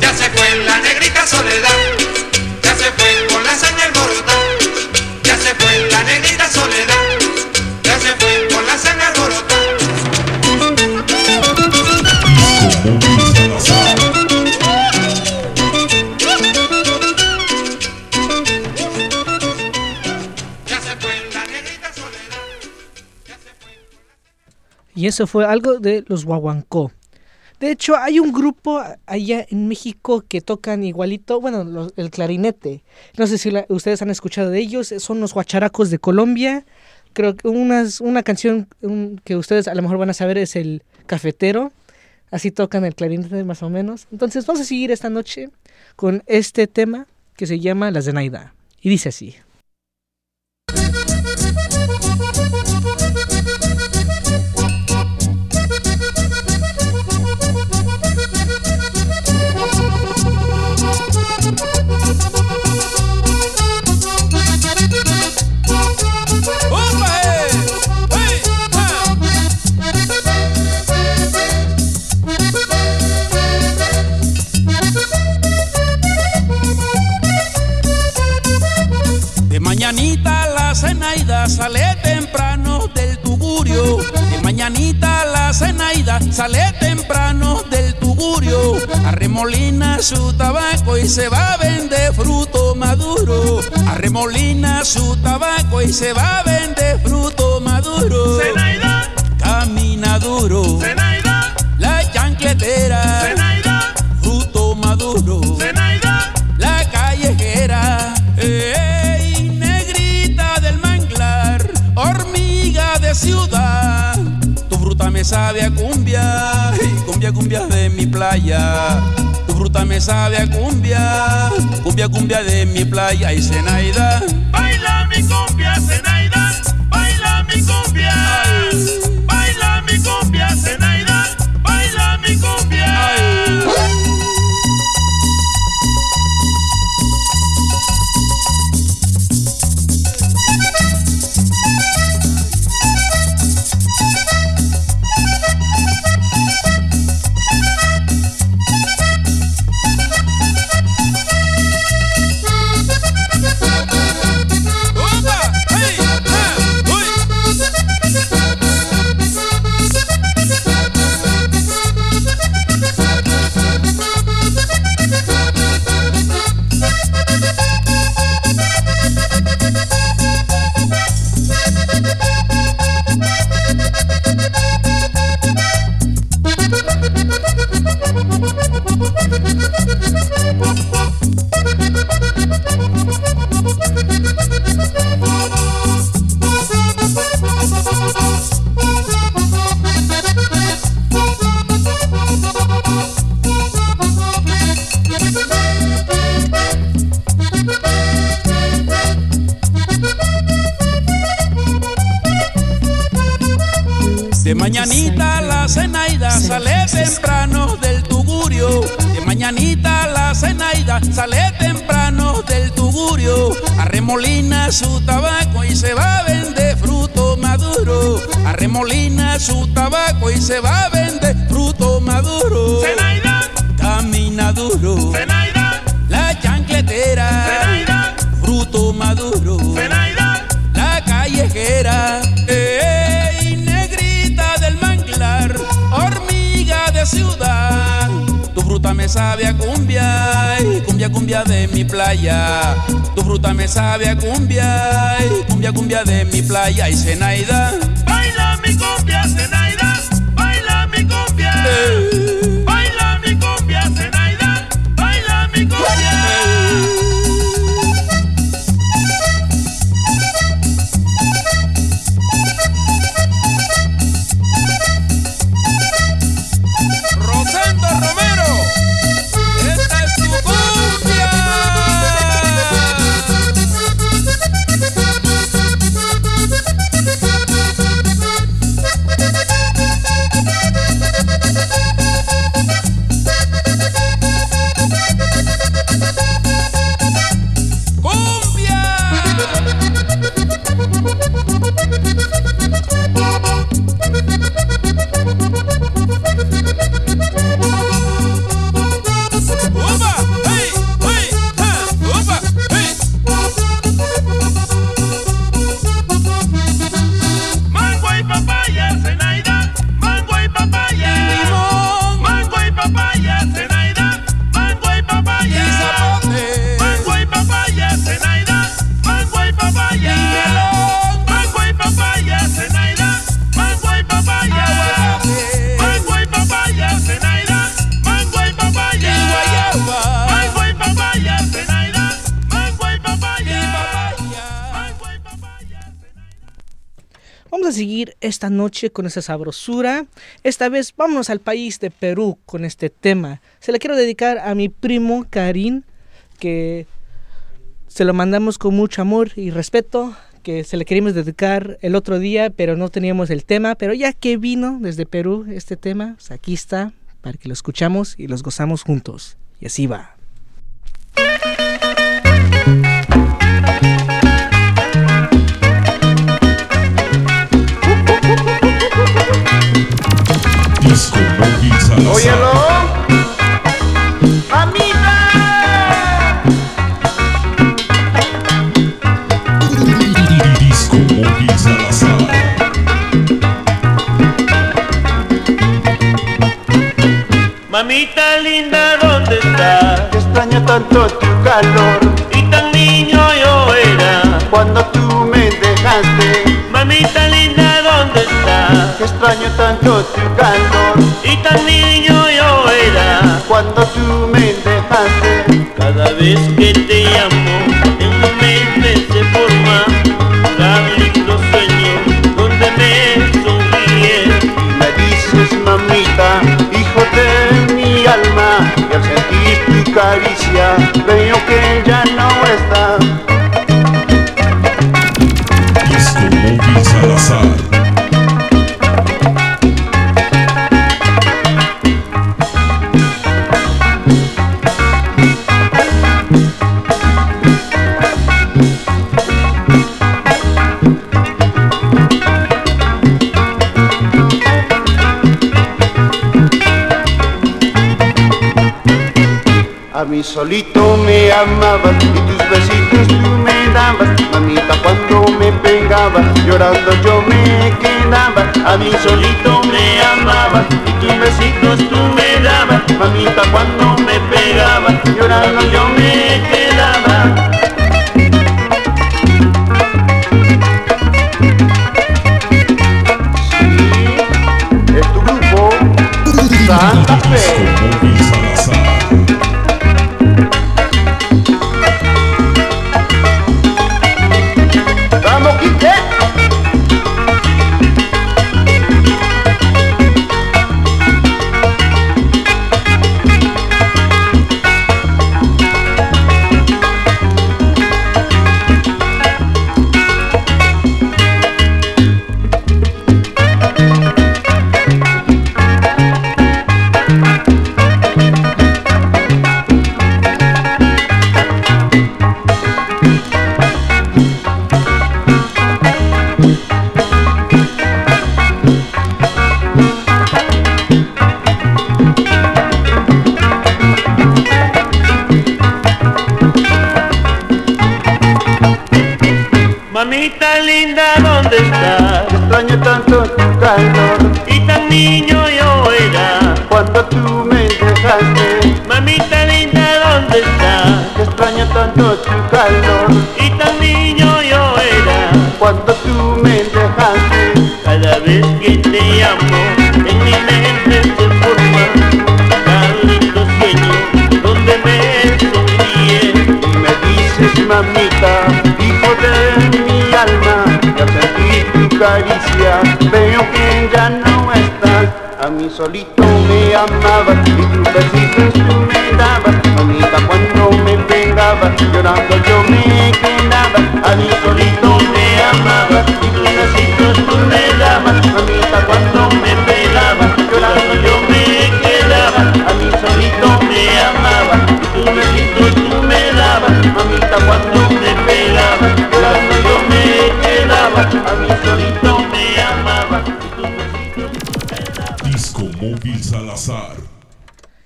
Ya se fue la negrita soledad, ya se fue con la sangre alborotada, ya se fue la negrita soledad, ya se fue con la sangre alborotada. Y eso fue algo de los Guaguancó. De hecho, hay un grupo allá en México que tocan igualito, bueno, los- el clarinete. No sé si ustedes han escuchado de ellos, son los Guacharacos de Colombia. Creo que unas, una canción que ustedes a lo mejor van a saber es el Cafetero. Así tocan el clarinete más o menos. Entonces vamos a seguir esta noche con este tema que se llama La Zenaida. Y dice así. mañanita la Zenaida sale temprano del tugurio. Mañanita la Zenaida sale temprano del tugurio. Arremolina su tabaco y se va a vender fruto maduro. Arremolina su tabaco y se va a vender fruto maduro. Zenaida camina duro. Zenaida la chancletera. Me sabe a cumbia, cumbia, cumbia de mi playa. Tu fruta me sabe a cumbia, cumbia, cumbia de mi playa y Zenaida. baila mi cumbia, Zenaida, baila mi cumbia, se va a vender fruto maduro. Zenaida, Camina duro. Zenaida, La chancletera. Zenaida, Fruto maduro. Zenaida, La callejera, ey, negrita del manglar, hormiga de ciudad. Tu fruta me sabe a cumbia, ey, cumbia, cumbia de mi playa. Tu fruta me sabe a cumbia, ey, cumbia, cumbia de mi playa. Y Zenaida, esta noche con esa sabrosura. Esta vez vámonos al país de Perú con este tema. Se le quiero dedicar a mi primo Karim, que se lo mandamos con mucho amor y respeto, que se le queríamos dedicar el otro día, pero no teníamos el tema. Pero ya que vino desde Perú este tema, pues aquí está, para que lo escuchamos y los gozamos juntos. Y así va. Disco Óyelo. ¡Mamita! Disco Mamita linda, ¿dónde estás? Te extraño tanto tu calor. Y tan niño yo era. Cuando tú me dejaste. Mamita linda. Extraño tanto tu calor Y tan niño yo era cuando tú me dejaste. Cada vez que te llamo En mi mente se forma Un gran lindo sueño Donde me sonríes Me dices mamita, hijo de mi alma, y al sentir tu caricia veo que ya no está. Disco Móvil Salazar. A mí solito me amabas y tus besitos tú me dabas. Mamita cuando me pegabas, llorando yo me quedaba. A mí solito me amabas y tus besitos tú me dabas. Mamita cuando me pegabas, llorando yo me quedaba. Sí, es tu grupo Santa Fe. Que te llamo En mi mente se forma Tan lindo sueño Donde me sonríes Y me dices mamita, hijo de mi alma, y al sentir tu caricia veo que ya no estás. A mí solito me amabas y tus besitos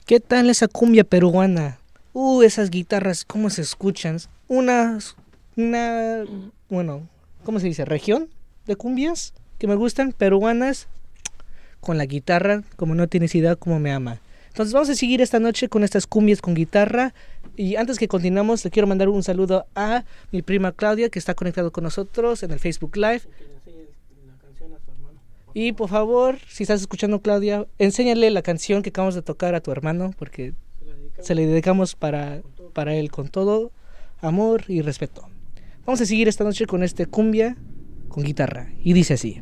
¿Qué tal esa cumbia peruana? Uh, esas guitarras, ¿cómo se escuchan? Una, una, bueno, ¿cómo se dice? ¿Región de cumbias que me gustan? Peruanas, con la guitarra, como no tienes idea cómo me ama. Entonces vamos a seguir esta noche con estas cumbias con guitarra. Y antes que continuamos, le quiero mandar un saludo a mi prima Claudia, que está conectado con nosotros en el Facebook Live. Y por favor, si estás escuchando Claudia, enséñale la canción que acabamos de tocar a tu hermano, porque se le dedicamos para, para él con todo amor y respeto. Vamos a seguir esta noche con este cumbia con guitarra. Y dice así.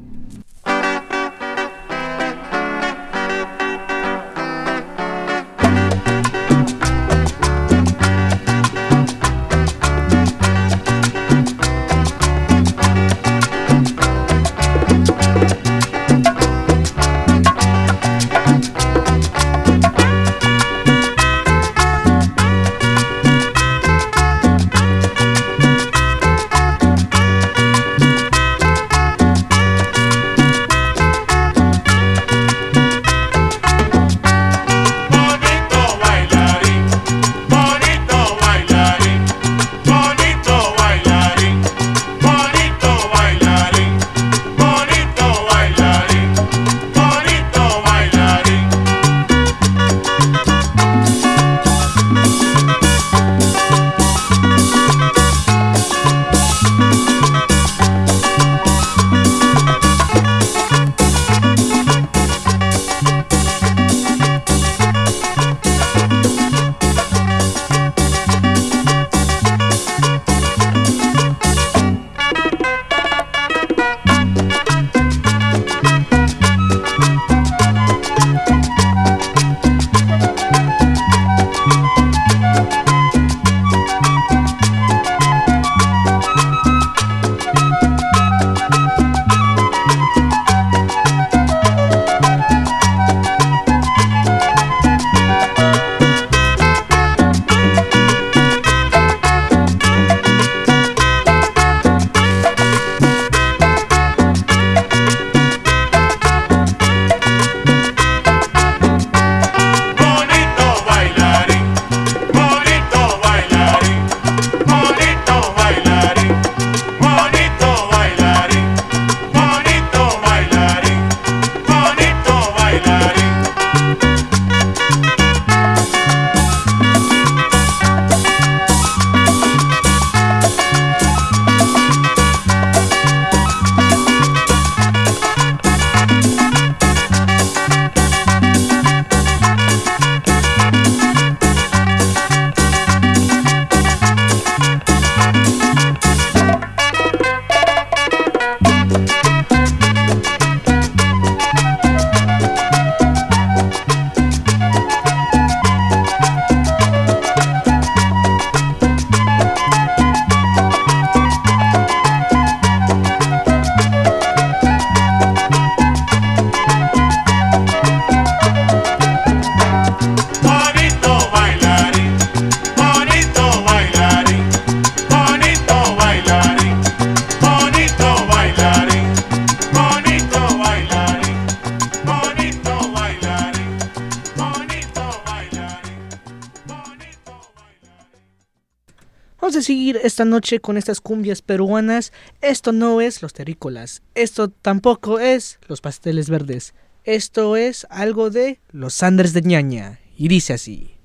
Esta noche con estas cumbias peruanas. Esto no es los terrícolas. Esto tampoco es los pasteles verdes. Esto es algo de los Andres de ñaña. Y dice así.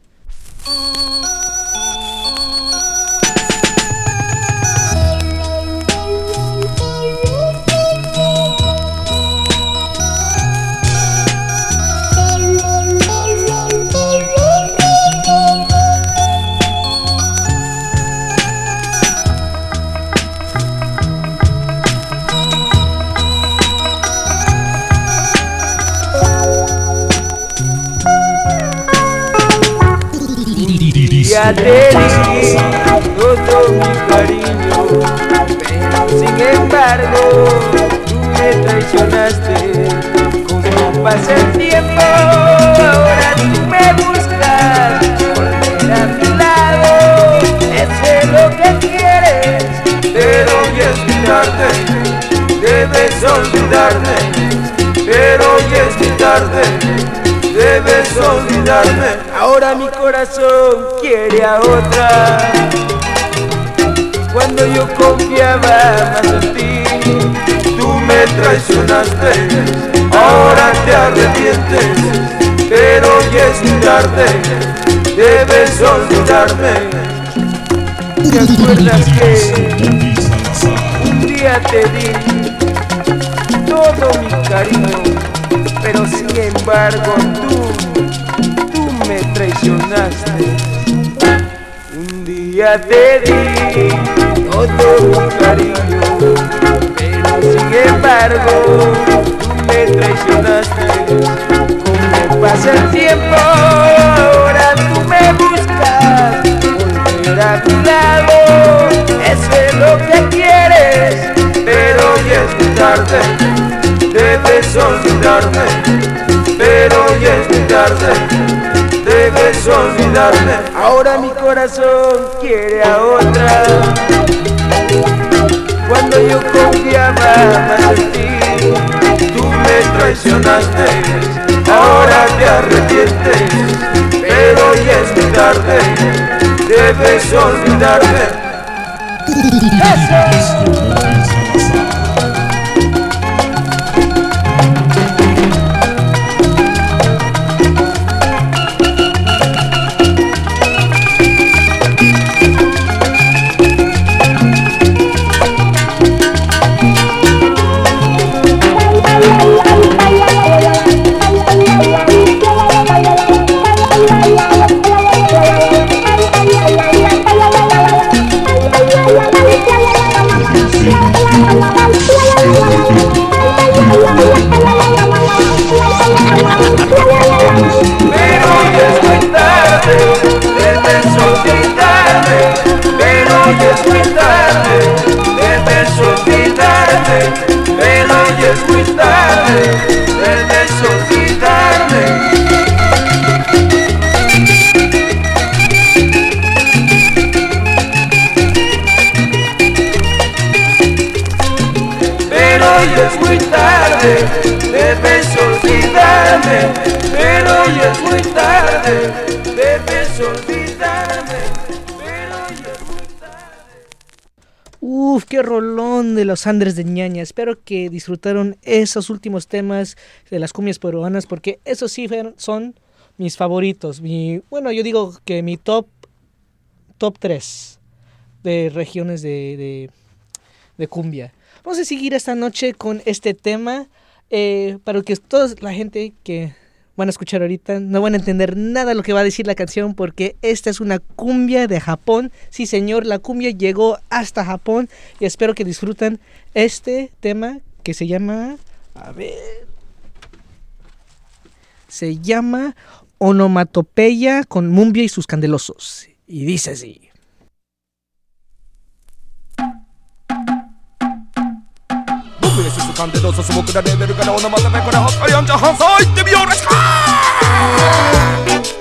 Te di todo mi cariño, pero sin embargo tú me traicionaste. Como pasa el tiempo, ahora tú me buscas, volver a mi lado, eso es lo que quieres, pero muy tarde, debes olvidarme, pero ya es tarde debes olvidarme. Ahora mi corazón quiere a otra. Cuando yo confiaba más en ti, tú me traicionaste. Ahora te arrepientes, pero ya es tarde. Debes olvidarme. ¿Te acuerdas que un día te di todo mi cariño? pero sin embargo tú, Un día te di todo mi cariño, pero sin embargo tú me traicionaste. Como pasa el tiempo, ahora tú me buscas, volver a tu lado, eso es lo que quieres, pero ya es tarde. Debes olvidarme, pero ya es tarde, debes olvidarme. Ahora mi corazón quiere a otra. Cuando yo confiaba más en ti, tú me traicionaste, ahora te arrepientes, pero ya es muy tarde, debes olvidarme. Pero ya es muy tarde, debes olvidarme. Tarde, debes olvidarme. Pero ya es muy tarde, debes olvidarme. Uf, qué rolón de los Andres de ñaña. Espero que disfrutaron esos últimos temas de las cumbias peruanas porque esos sí son mis favoritos. Mi, bueno, yo digo que mi top top 3 de regiones de, de cumbia. Vamos a seguir esta noche con este tema eh, para que toda la gente que van a escuchar ahorita no van a entender nada de lo que va a decir la canción porque esta es una cumbia de Japón. Sí, señor, la cumbia llegó hasta Japón y espero que disfruten este tema que se llama... A ver... Se llama Onomatopeya con Mumbia y sus candelosos. Y dice así. 僕に進かんでどうぞ素朴なレベルからオノマトペこれほっこり読んじゃ放送いってみようレッツゴー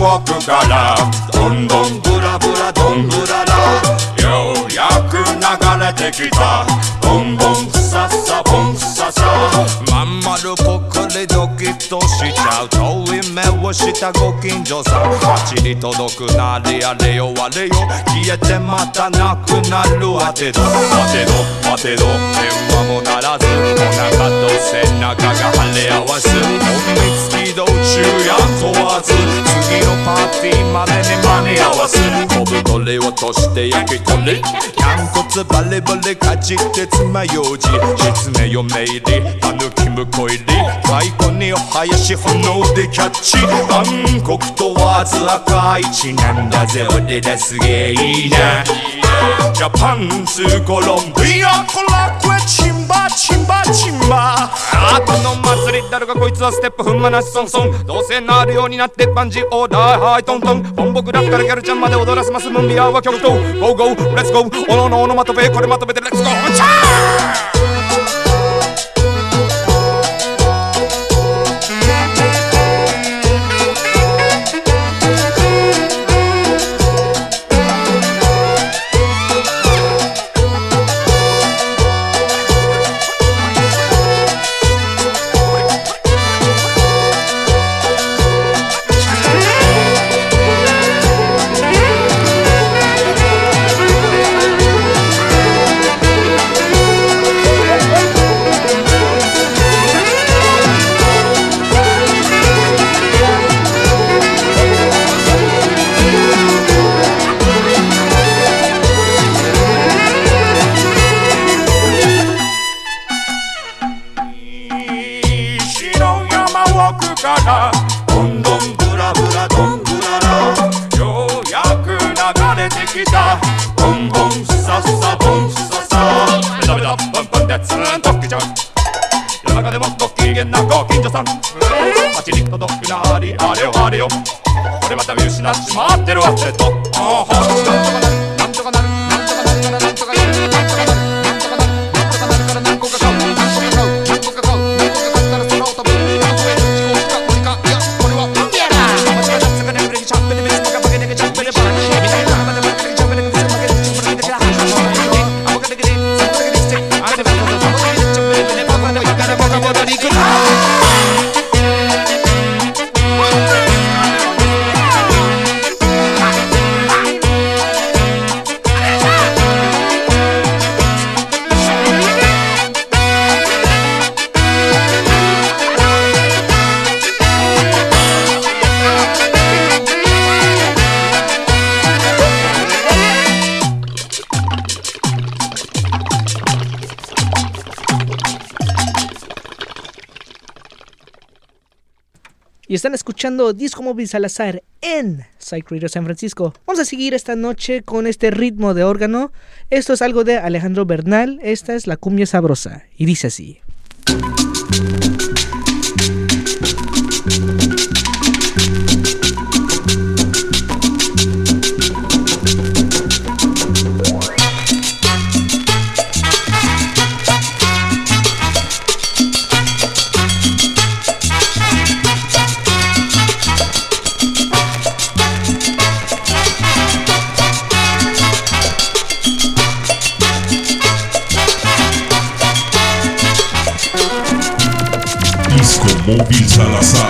walk からどんどんブラブラどんぶららようやく流れてきたボンボンふささボンふささまん丸ぽっくりドキッとしちゃう遠い目をしたご近所さん街に届くなりあれよあれよ消えてまたなくなる当てど当てど当てど電話も鳴らずお腹と背中が腫れ合わす本見つき道中や問わず次のパーティーまでに間に合わす小太り落として焼き鳥軟骨バリバリかじって爪楊枝きつねよめ入りたぬきむこ入り。太鼓にお囃子炎でキャッチ。バンコク問わず赤い血なんだぜ。俺らすげえいいなジャパンズコロン。ビアコラクエチンバチンバチンバ。あこの祭り誰がこいつはステップ踏まなしソンソン。どうせなるようになってバンジーオーダーはいトントン。ボンボクラッからギャルちゃんまで踊らせますムンビアは曲とゴーゴーレッツゴー。おののおのまとめ。これまとめてレッツゴー。チャー escuchando Disco Móvil Salazar en Psych Radio San Francisco. Vamos a seguir esta noche con este ritmo de órgano. Esto es algo de Alejandro Bernal. Esta es la cumbia sabrosa. Y dice así. Móvil Salazar. con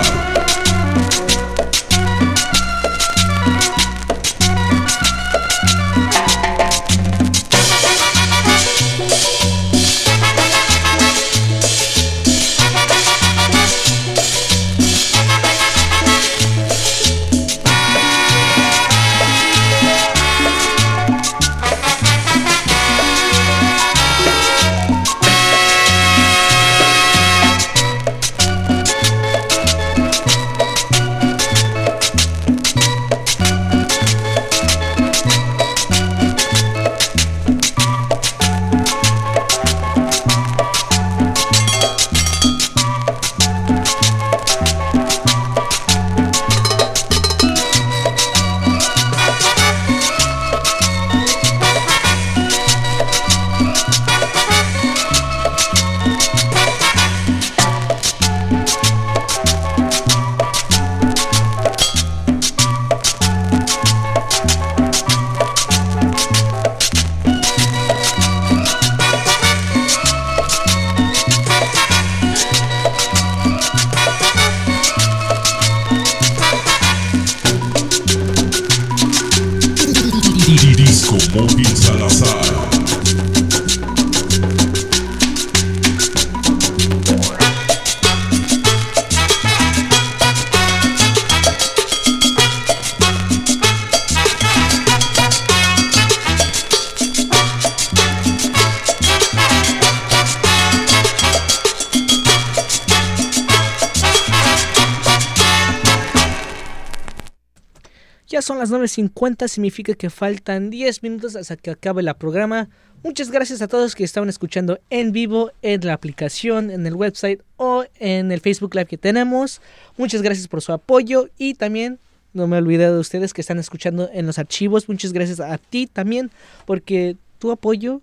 las 9.50, significa que faltan 10 minutos hasta que acabe la programa. Muchas gracias a todos que estaban escuchando en vivo en la aplicación, en el website o en el Facebook Live que tenemos. Muchas gracias por su apoyo y también no me olvidé de ustedes que están escuchando en los archivos. Muchas gracias a ti también porque tu apoyo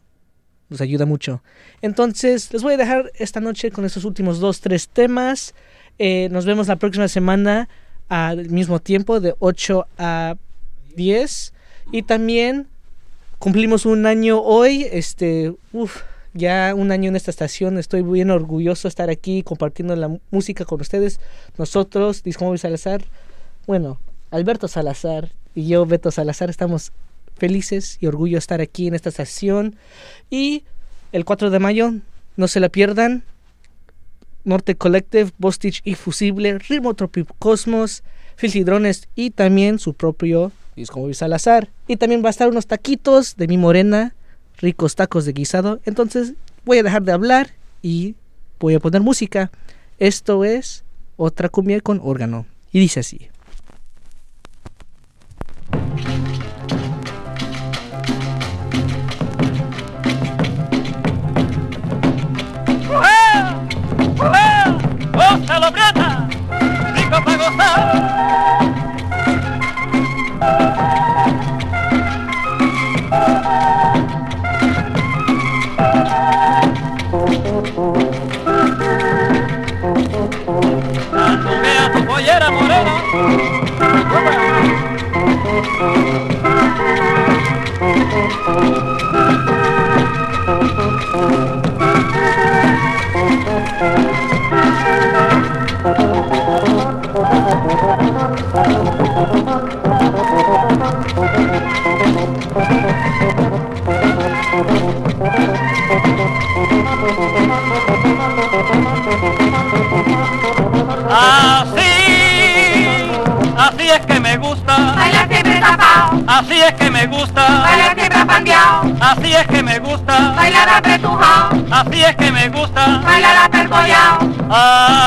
nos ayuda mucho. Entonces, les voy a dejar esta noche con estos últimos dos, tres temas. Eh, nos vemos la próxima semana al mismo tiempo, de 8 a 10. Y también cumplimos un año hoy. Este, uf, ya un año en esta estación. Estoy bien orgulloso de estar aquí compartiendo la música con ustedes. Nosotros, Discomóvil Salazar, bueno, Alberto Salazar y yo, Beto Salazar, estamos felices y orgullosos de estar aquí en esta estación. Y el 4 de mayo, no se la pierdan. Norte Collective, Bostich y Fusible, Ritmo Tropicosmos, Filthy Drones y también su propio disco móvil Salazar. Y también va a estar unos taquitos de mi morena, ricos tacos de guisado. Entonces voy a dejar de hablar y voy a poner música. Esto es otra cumbia con órgano. Y dice así. Así, así es que me gusta. Bailar siempre tapao, Así es que me gusta. bailar siempre apandeao, Así es que me gusta. bailar apretujao, Así es que me gusta. bailar apergollao. ¡Uy,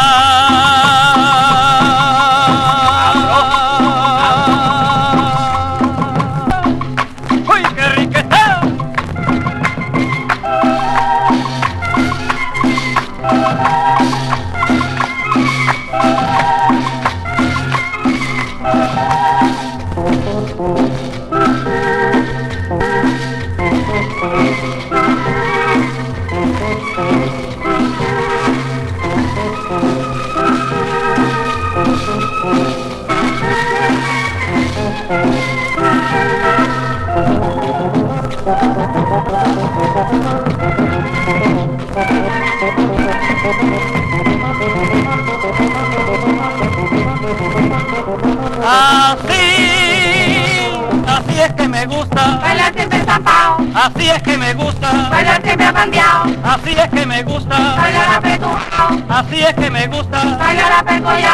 Así es que me gusta. Ah,